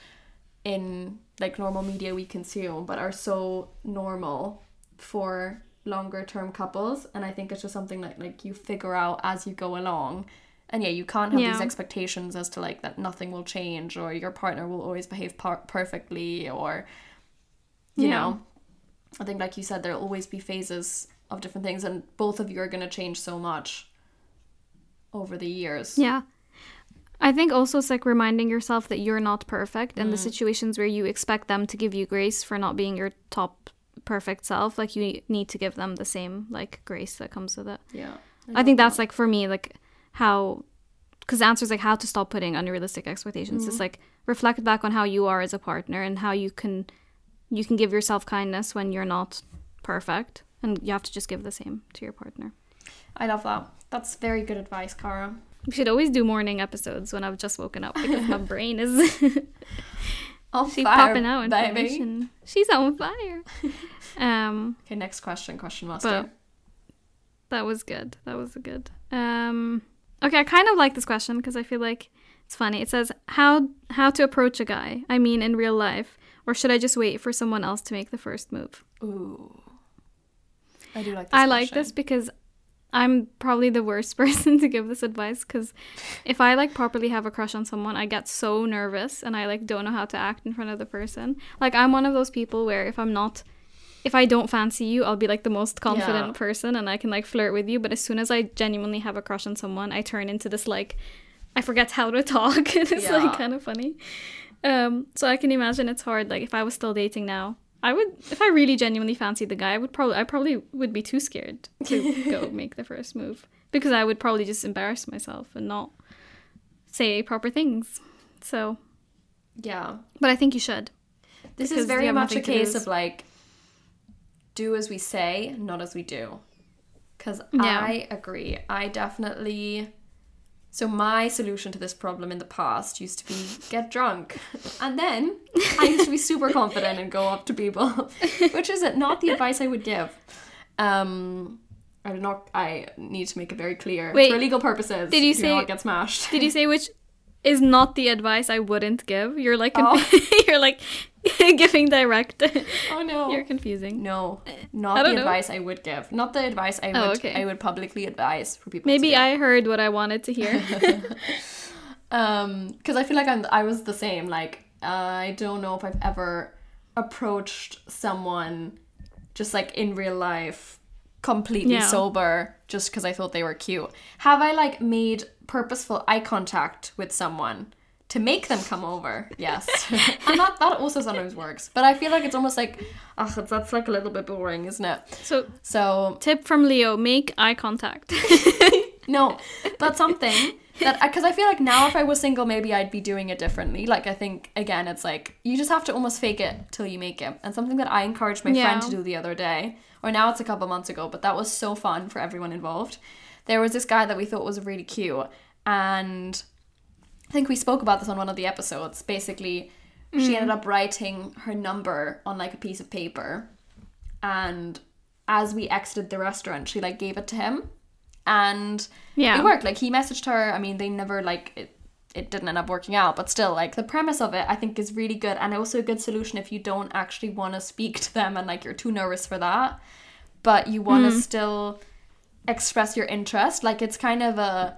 in like normal media we consume, but are so normal for longer term couples. And I think it's just something that like you figure out as you go along. And yeah, you can't have these expectations as to like that nothing will change or your partner will always behave par- perfectly or you Yeah. know I think, like you said, there'll always be phases of different things and both of you are going to change so much over the years. Yeah. I think also it's like reminding yourself that you're not perfect and the Mm. situations where you expect them to give you grace for not being your top perfect self, like you need to give them the same like grace that comes with it. Yeah. I think that's like for me, like how, because the answer is like how to stop putting unrealistic expectations. Mm-hmm. It's like reflect back on how you are as a partner and how you can, you can give yourself kindness when you're not perfect, and you have to just give the same to your partner. I love that. That's very good advice, Cara. We should always do morning episodes when I've just woken up because my brain is On she's fire, popping out baby. information. She's on fire. Um, Okay, next question, question master. that was good. That was good. Um, okay, I kind of like this question because I feel like it's funny. It says how how to approach a guy. I mean, in real life, or should I just wait for someone else to make the first move? Ooh. I do like this I like this because I'm probably the worst person to give this advice because if I like properly have a crush on someone, I get so nervous and I like don't know how to act in front of the person. Like I'm one of those people where if I'm not if I don't fancy you, I'll be like the most confident Yeah. person and I can like flirt with you, but as soon as I genuinely have a crush on someone, I turn into this like I forget how to talk. it's Yeah. like kind of funny. Um so I can imagine it's hard like if I was still dating now, I would if I really genuinely fancied the guy, I would probably I probably would be too scared to go make the first move because I would probably just embarrass myself and not say proper things. So, Yeah. but I think you should. This is very much a case of like do as we say, not as we do. Cuz Yeah. I agree. I definitely so my solution to this problem in the past used to be get drunk. And then I used to be super confident and go up to people, which is not the advice I would give. Um I do not I need to make it very clear Wait, for legal purposes. did you say- not get smashed? Did you say which is not the advice I wouldn't give? You're like Oh. you're like giving direct. oh no. You're confusing. No, not the know. advice I would give. Not the advice I would Oh, okay. I would publicly advise for people. Maybe. I heard what I wanted to hear. um because I feel like I'm I was the same. Like I don't know if I've ever approached someone just like in real life completely Yeah. sober just because I thought they were cute. Have I like made purposeful eye contact with someone? To make them come over, yes, and that that also sometimes works. But I feel like it's almost like, ugh, it's- that's like a little bit boring, isn't it? so, So tip from Leo: make eye contact. No, but something that because I feel like now if I was single, maybe I'd be doing it differently. Like I think again, it's like you just have to almost fake it till you make it, and something that I encouraged my friend to do the other day, or now it's a couple months ago, but that was so fun for everyone involved. There was this guy that we thought was really cute, and I think we spoke about this on one of the episodes. Basically, she ended mm. up writing her number on like a piece of paper, and as we exited the restaurant, she like gave it to him, and Yeah. it worked. Like he messaged her. I mean, they never like it. It didn't end up working out, but still, like the premise of it, I think is really good, and also a good solution if you don't actually want to speak to them and like you're too nervous for that, but you want to mm. still express your interest. Like it's kind of a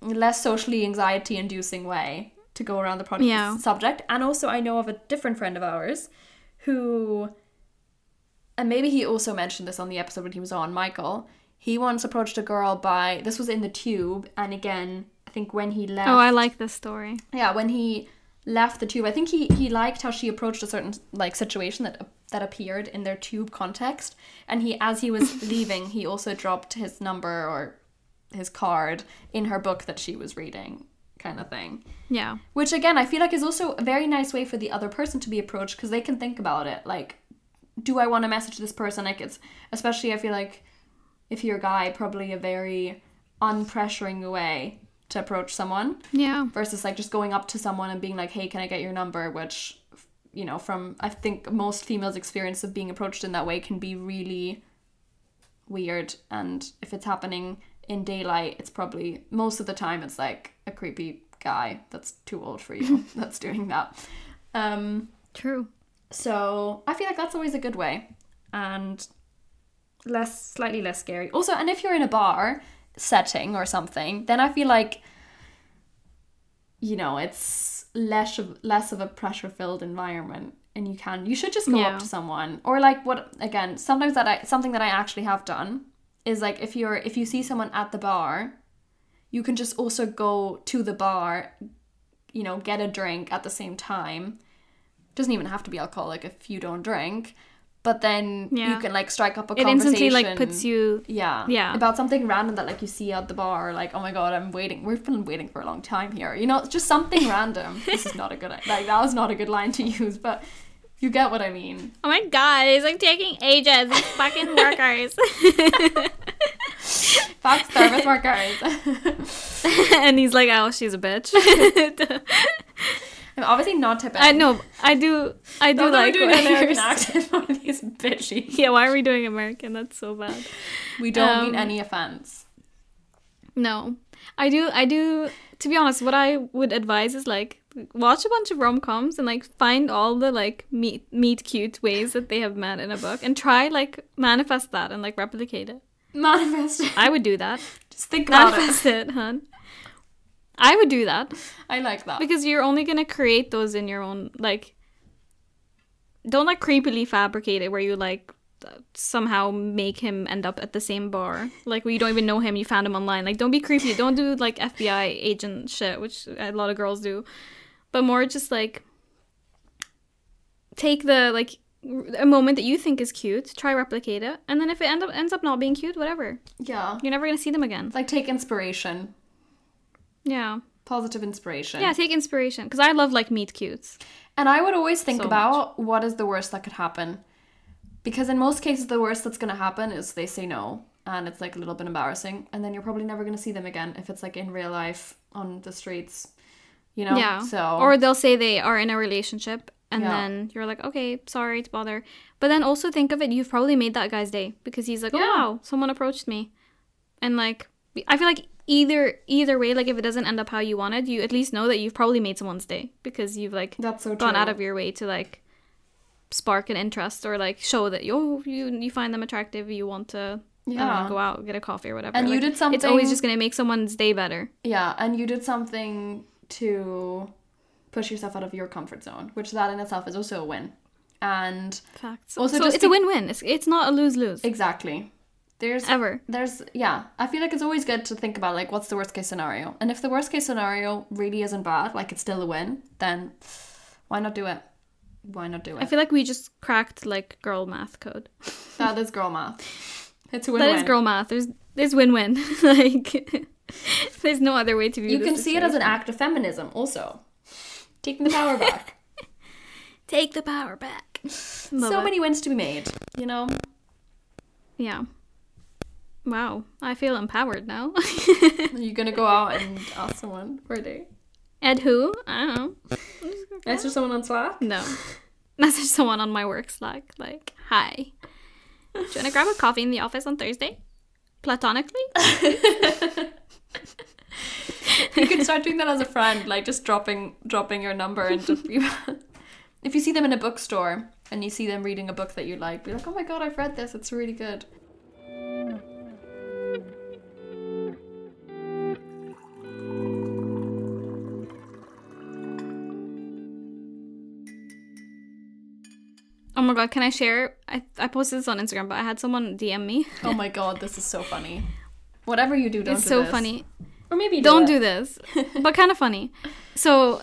less socially anxiety inducing way to go around the product Yeah. subject. And also, I know of a different friend of ours who, and maybe he also mentioned this on the episode when he was on, Michael. He once approached a girl by, this was in the tube, and again, I think when he left. oh, I like this story. Yeah, when he left the tube, I think he he liked how she approached a certain like situation that that appeared in their tube context, and he as he was leaving, he also dropped his number or his card in her book that she was reading, kind of thing. Yeah. Which again, I feel like is also a very nice way for the other person to be approached because they can think about it. Like, do I want to message this person? Like, it's especially I feel like if you're a guy, probably a very unpressuring way to approach someone Yeah. versus like just going up to someone and being like, "Hey, can I get your number?" Which, you know, from I think most females' experience of being approached in that way can be really weird. And if it's happening in daylight, it's probably most of the time it's like a creepy guy that's too old for you that's doing that. Um, True. so I feel like that's always a good way and less slightly less scary. Also, and if you're in a bar setting or something, then I feel like you know, it's less of less of a pressure filled environment and you can you should just go Yeah. up to someone. Or like what again sometimes that I something that I actually have done is like if you're if you see someone at the bar you can just also go to the bar you know get a drink at the same time. Doesn't even have to be alcoholic if you don't drink but then Yeah. you can like strike up a It conversation instantly like puts you. yeah Yeah. about something random that like you see at the bar like oh my god i'm waiting we've been waiting for a long time here you know it's just something random this is not a good like that was not a good line to use but you get what i mean Oh my god, it's like taking ages. These fucking workers. fact service workers and he's like, oh, she's a bitch. I'm obviously not tipping I know. I do. I do like. we're doing an american accent on these bitchy Yeah, why are we doing American? That's so bad. we don't mean Um, any offense No, I do. I do. To be honest, what I would advise is like watch a bunch of rom coms and like find all the like meet meet cute ways that they have met in a book and try like manifest that and like replicate it. manifest I would do that. just think about it manifest it, hun. I would do that i like that because you're only gonna create those in your own like. Don't like creepily fabricate it where you like somehow make him end up at the same bar. Like where you don't even know him, you found him online. Like don't be creepy. Don't do like FBI agent shit, which a lot of girls do. But more just like take the like a moment that you think is cute, try replicate it, and then if it end up ends up not being cute, whatever. yeah You're never gonna see them again. like take inspiration Yeah. positive inspiration Yeah, take inspiration. Because I love like meet cutes. And I would always think So about what is the worst that could happen. Because in most cases, the worst that's going to happen is they say no. And it's like a little bit embarrassing. And then you're probably never going to see them again if it's like in real life on the streets. You know? Yeah. So. Or they'll say they are in a relationship and Yeah. then you're like, okay, sorry to bother. But then also think of it, you've probably made that guy's day because he's like, oh Yeah. wow, someone approached me. And like I feel like either either way, like if it doesn't end up how you wanted, you at least know that you've probably made someone's day because you've like that's so gone true. out of your way to like spark an interest or like show that you you you find them attractive, you want to Yeah. know, go out, get a coffee or whatever. And you Like, did It's always just gonna make someone's day better. Yeah. And you did something to push yourself out of your comfort zone, which that in itself is also a win. And Facts. Also so it's a win-win. It's it's not a lose-lose exactly. There's ever. there's yeah i feel like it's always good to think about like what's the worst case scenario and if the worst case scenario really isn't bad like it's still a win then why not do it why not do it I feel like we just cracked like girl math code. that is girl math it's a win That is girl math. There's there's win-win. like there's no other way to view you can see it as an act of feminism also taking the power back take the power back. Love so it. many wins to be made you know Yeah. Wow, I feel empowered now. are you gonna go out and ask someone for a date Ed who? I don't know. answer someone on slack No. Message someone on my work Slack like, "Hi, do you want to grab a coffee in the office on Thursday? Platonically? you can start doing that as a friend, like just dropping dropping your number into people. if you see them in a bookstore and you see them reading a book that you like, be like, "Oh my god, I've read this. It's really good." Oh my god, can I share? I I posted this on Instagram, but I had someone DM me. Oh my god, this is so funny. Whatever you do, don't it's do so this. funny. Or maybe Don't it. do this, but kind of funny. So,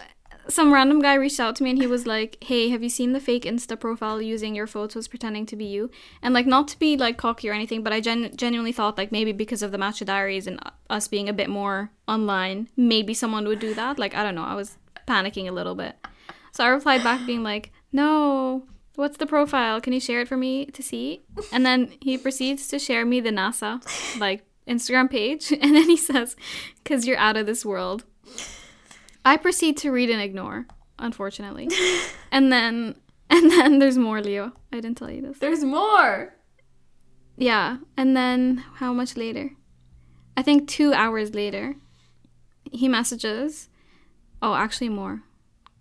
some random guy reached out to me and he was like, "Hey, have you seen the fake Insta profile using your photos pretending to be you?" And like, not to be like cocky or anything, but I gen- genuinely thought like maybe because of the Matcha Diaries and us being a bit more online, maybe someone would do that. Like, I don't know. I was panicking a little bit, so I replied back being like, "No." What's the profile? Can you share it for me to see? And then he proceeds to share me the NASA like Instagram page, and then he says, "Cause you're out of this world." I proceed to read and ignore, unfortunately. and then and then there's more, Leo. I didn't tell you this. There's more. Yeah, and then how much later? I think 2 hours later, he messages, "Oh, actually more.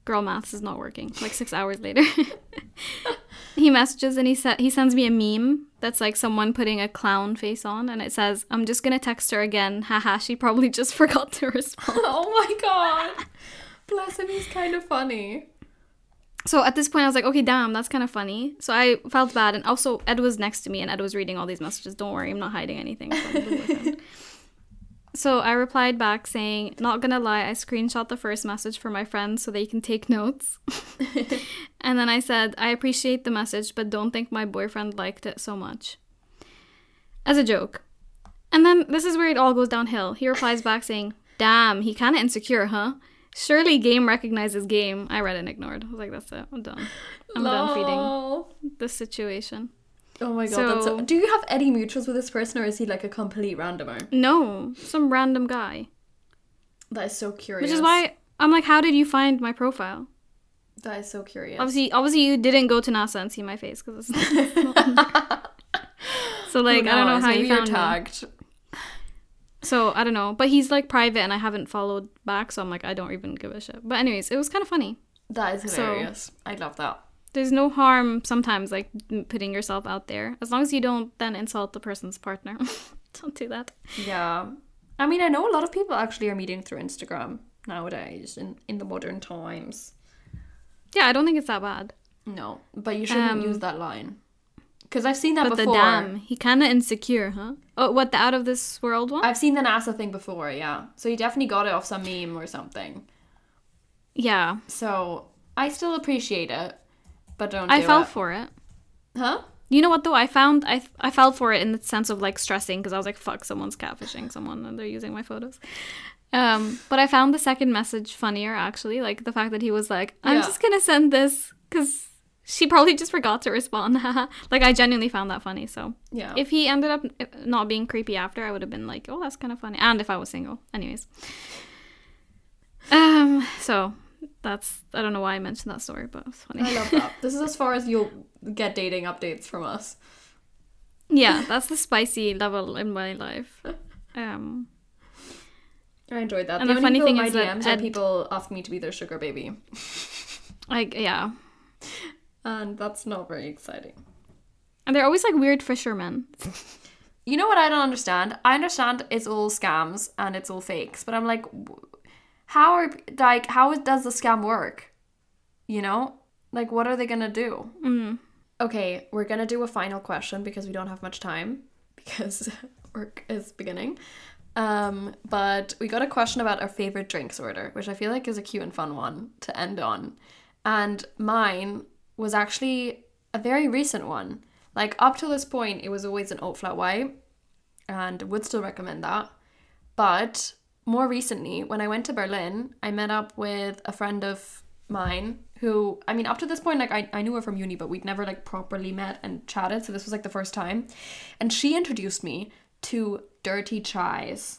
Girl maths is not working." Like 6 hours later. he messages and he sa- he sends me a meme that's like someone putting a clown face on and it says, "I'm just going to text her again. Haha, she probably just forgot to respond." Oh my god. Bless him, he's kind of funny. so at this point, I was like, okay, damn, that's kind of funny. So I felt bad, and also Ed was next to me, and Ed was reading all these messages. Don't worry, I'm not hiding anything. The so I replied back saying, "Not gonna lie, I screenshot the first message for my friends so they can take notes." and then I said, "I appreciate the message, but don't think my boyfriend liked it so much." As a joke. And then this is where it all goes downhill. He replies back saying, "Damn, he kind of insecure, huh?" Surely game recognizes game. I read and ignored. I was like, that's it. I'm done. I'm done feeding Lol. this situation. Oh my god, that's so... So- Do you have any mutuals with this person or is he like a complete randomer? No, some random guy. That is so curious. Which is why I'm like, how did you find my profile? That is so curious. Obviously, obviously you didn't go to NASA and see my face because it's, it's not on there. So like, I don't know how you found me. tagged. So I don't know, but he's like private and I haven't followed back, so I'm like, I don't even give a shit. But anyways, it was kind of funny. That is So- hilarious. I love that. There's no harm sometimes like putting yourself out there, as long as you don't then insult the person's partner. don't do that. Yeah. I mean, I know a lot of people actually are meeting through Instagram nowadays in, in the modern times. Yeah, I don't think it's that bad. No, but you shouldn't Um, use that line. Because I've seen that But before. the damn, he kind of insecure, huh? Oh, what the out of this world one? I've seen the NASA thing before, yeah. So you definitely got it off some meme or something. yeah, So I still appreciate it, but don't I fell it. for it. Huh? You know what though? I found I I fell for it in the sense of like stressing because I was like, fuck, someone's catfishing someone and they're using my photos. Um, but I found the second message funnier actually, like the fact that he was like, I'm Yeah. just gonna send this because she probably just forgot to respond. like I genuinely found that funny. So Yeah. if he ended up not being creepy after, I would have been like, oh, that's kind of funny. And if I was single, anyways. Um. So that's I don't know why I mentioned that story, but it's funny. I love that. This is as far as you'll get dating updates from us. yeah, that's the spicy level in my life. Um. I enjoyed that. And the, the funny thing is that Ed- people asking me to be their sugar baby. Like yeah, And that's not very exciting. and they're always like weird fishermen. You know what I don't understand? I understand it's all scams and it's all fakes, but I'm like, how are like how does the scam work? You know, like what are they gonna do? Mm. Okay, we're gonna do a final question because we don't have much time because work is beginning. Um, but we got a question about our favorite drinks order, which I feel like is a cute and fun one to end on. And mine was actually a very recent one. Like up to this point, it was always an oat flat white, and would still recommend that. But more recently, when I went to Berlin, I met up with a friend of mine who, I mean, up to this point, like I, I knew her from uni, but we'd never like properly met and chatted. So this was like the first time. And she introduced me to dirty chais.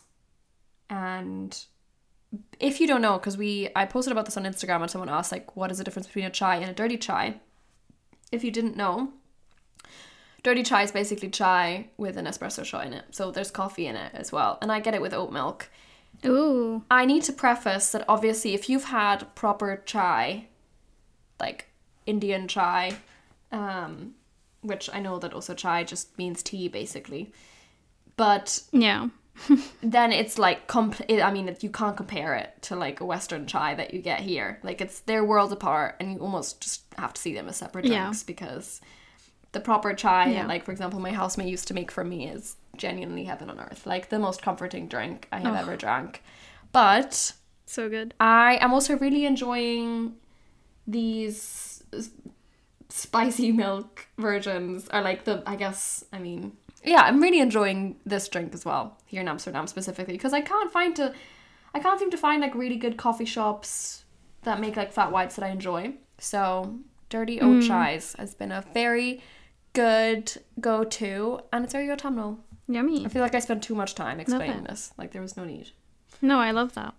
And if you don't know, because we I posted about this on Instagram and someone asked like what is the difference between a chai and a dirty chai? If you didn't know, dirty chai is basically chai with an espresso shot in it. So there's coffee in it as well. And I get it with oat milk. Ooh, I need to preface that obviously if you've had proper chai, like Indian chai, um, which I know that also chai just means tea basically, but yeah, then it's like compl- I mean you can't compare it to like a Western chai that you get here. Like it's they're worlds apart, and you almost just have to see them as separate Yeah. drinks because the proper chai, Yeah. like for example, my housemate used to make for me is genuinely heaven on earth. Like the most comforting drink I have ever drank. But so good. I am also really enjoying these spicy milk versions are like the I guess I mean yeah I'm really enjoying this drink as well here in Amsterdam specifically because I can't find to I can't seem to find like really good coffee shops that make like flat whites that I enjoy so dirty oat hmm. chais has been a very good go-to and it's very autumnal Yummy. I feel like I spent too much time explaining this like there was no need No, I love that.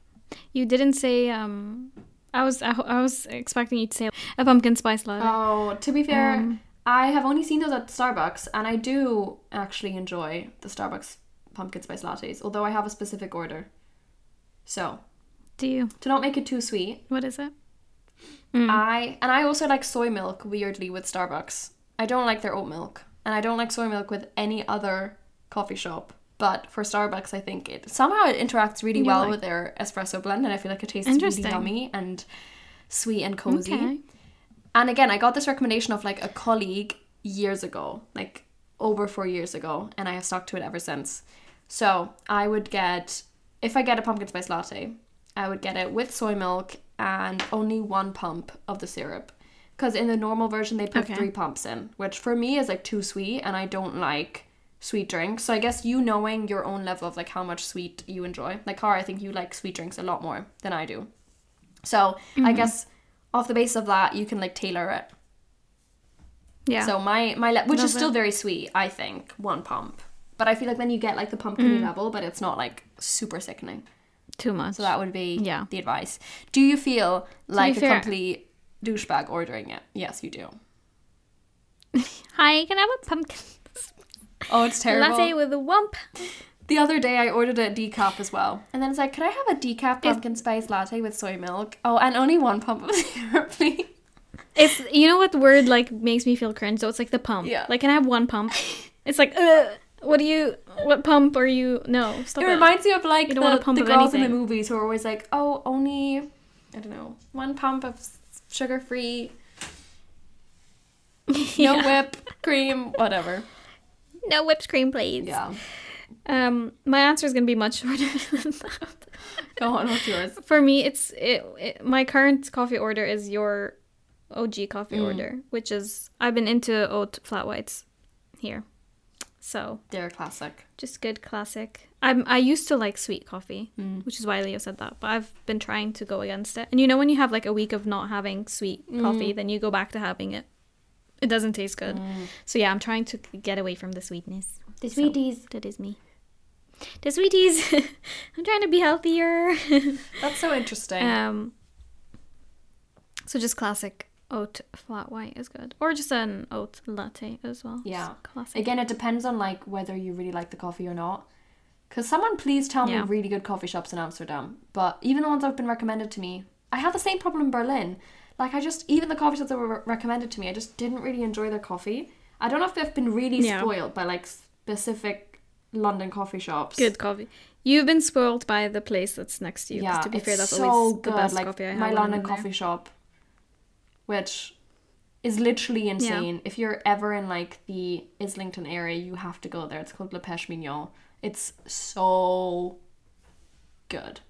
You didn't say. Um, I was I, I was expecting you to say a pumpkin spice latte. Oh, to be fair, Um, I have only seen those at Starbucks, and I do actually enjoy the Starbucks pumpkin spice lattes, although I have a specific order. So, Do you? to not make it too sweet, What is it? I and I also like soy milk weirdly with Starbucks. I don't like their oat milk, and I don't like soy milk with any other coffee shop. But for Starbucks, I think it somehow it interacts really well like- with their espresso blend, and I feel like it tastes really yummy and sweet and cozy. Okay. And again, I got this recommendation of like a colleague years ago, like over four years ago, and I have stuck to it ever since. So I would get, if I get a pumpkin spice latte, I would get it with soy milk and only one pump of the syrup. Because in the normal version, they put Okay. three pumps in, which for me is like too sweet, and I don't like sweet drinks. So I guess you knowing your own level of like how much sweet you enjoy. Like, Cara, I think you like sweet drinks a lot more than I do. So I guess off the base of that, you can like tailor it. Yeah. So my my le- which is Love still it. very sweet, I think, one pump. But I feel like then you get like the pumpkin Mm. level, but it's not like super sickening. Too much. So that would be Yeah. the advice. Do you feel like a fair- complete douchebag ordering it? Yes, you do. Hi, can I have a pumpkin Oh, it's terrible. latte with a wump? The other day I ordered a decaf as well. And then it's like, could I have a decaf pumpkin spice latte with soy milk? Oh, and only one pump of syrup, please. It's you know what word like makes me feel cringe. So it's like the pump. Yeah. Like can I have one pump? It's like Ugh, what do you? What pump are you? No, stop It it. reminds me of like You the, don't want a pump the girls in the movies who are always like, oh, only, I don't know, one pump of sugar free, no whip, cream, whatever. no whipped cream, please. Yeah. Um, my answer is gonna be much shorter than that. Go on, what's yours? For me, it's it, it. My current coffee order is your OG Mm. coffee order, which is I've been into oat flat whites here, so They're a classic. just good classic. I'm I used to like sweet coffee, Mm. which is why Leo said that, but I've been trying to go against it. And you know when you have like a week of not having sweet coffee, Mm. then you go back to having it. It doesn't taste good. So yeah, I'm trying to get away from the sweetness. The sweeties. that is me. The sweeties. I'm trying to be healthier. That's so interesting. um So just classic oat flat white is good. Or just an oat latte as well. yeah. Just classic. Again, it depends on like whether you really like the coffee or not. Cause someone please tell Yeah. me really good coffee shops in Amsterdam. But even the ones that have been recommended to me, I had the same problem in Berlin. Like I just even the coffee shops that were recommended to me, I just didn't really enjoy their coffee. I don't know if they've been really Yeah. spoiled by like specific London coffee shops. Good coffee. You've been spoiled by the place that's next to you. Yeah, to be it's fair, that's so always good. the best like coffee I have. my London coffee shop, which is literally insane. If you're ever in like the Islington area, you have to go there. It's called Le Pêche Mignon. It's so good.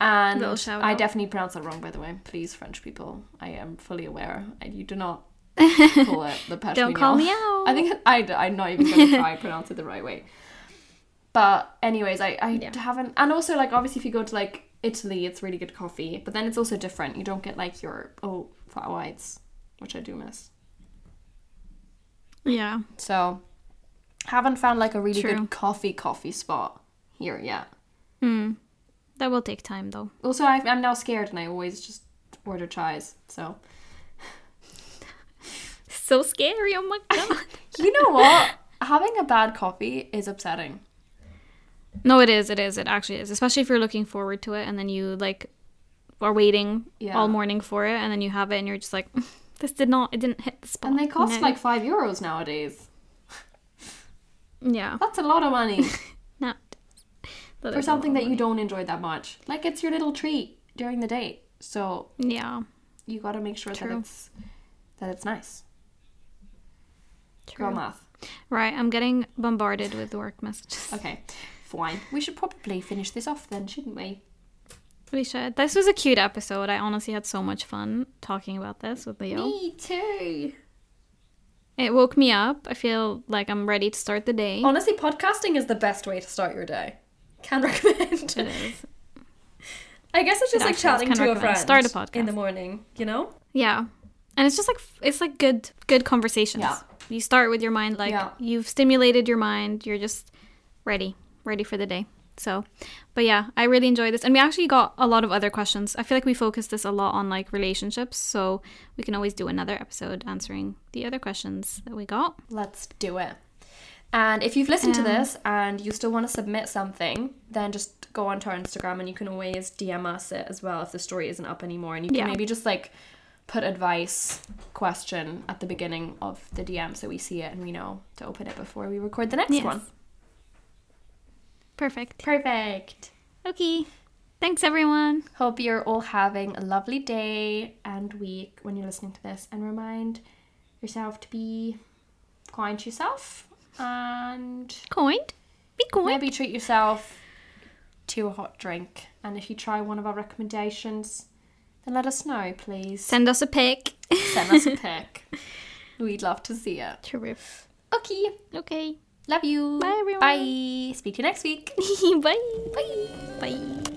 And I out. definitely pronounced that wrong, by the way. Please, French people, I am fully aware. I, you do not call it Le Pêche Don't call me out. I think I, I'm not even going to try pronounce it the right way. But anyways, I, I Yeah. haven't and also like obviously if you go to like Italy it's really good coffee, but then it's also different. You don't get like your oh flat whites, which I do miss. Yeah. So haven't found like a really True. good coffee coffee spot here yet. Hmm. That will take time though. Also I, I'm now scared and I always just order chais. So So scary. Oh my god. you know what? Having a bad coffee is upsetting. No, it is. It is. It actually is. Especially if you're looking forward to it and then you like are waiting Yeah. all morning for it and then you have it and you're just like, mm, this did not. It didn't hit the spot. And they cost No. like five euros nowadays. yeah. That's a lot of money. No. That for something that you don't enjoy that much. Like it's your little treat during the day. So. Yeah. you got to make sure that it's that it's nice. True. Girl math. Right. I'm getting bombarded with work messages. Okay, fine. We should probably finish this off then, shouldn't we? We should. This was a cute episode. I honestly had so much fun talking about this with Leo. Me too. It woke me up. I feel like I'm ready to start the day. Honestly, podcasting is the best way to start your day. Can recommend. It is. I guess it's just It like chatting to a friend. Start a podcast. in the morning. You know. Yeah. And it's just like it's like good good conversations. Yeah. You start with your mind like Yeah. you've stimulated your mind, you're just ready, ready for the day. So, but yeah, I really enjoyed this. And we actually got a lot of other questions. I feel like we focused this a lot on like relationships, so we can always do another episode answering the other questions that we got. Let's do it. And if you've listened to um, this and you still want to submit something, then just go onto our Instagram and you can always DM us it as well if the story isn't up anymore. And you can Yeah. maybe just like put advice question at the beginning of the DM so we see it and we know to open it before we record the next Yes. one. Perfect. Perfect. Okay. Thanks, everyone. Hope you're all having a lovely day and week when you're listening to this, and remind yourself to be kind to yourself and Coined. Be kind. maybe treat yourself to a hot drink. And if you try one of our recommendations, then let us know, please. Send us a pic. Send us a pic. We'd love to see it. True. Okay. Okay. Love you. Bye, everyone. Bye. Speak to you next week. Bye. Bye. Bye.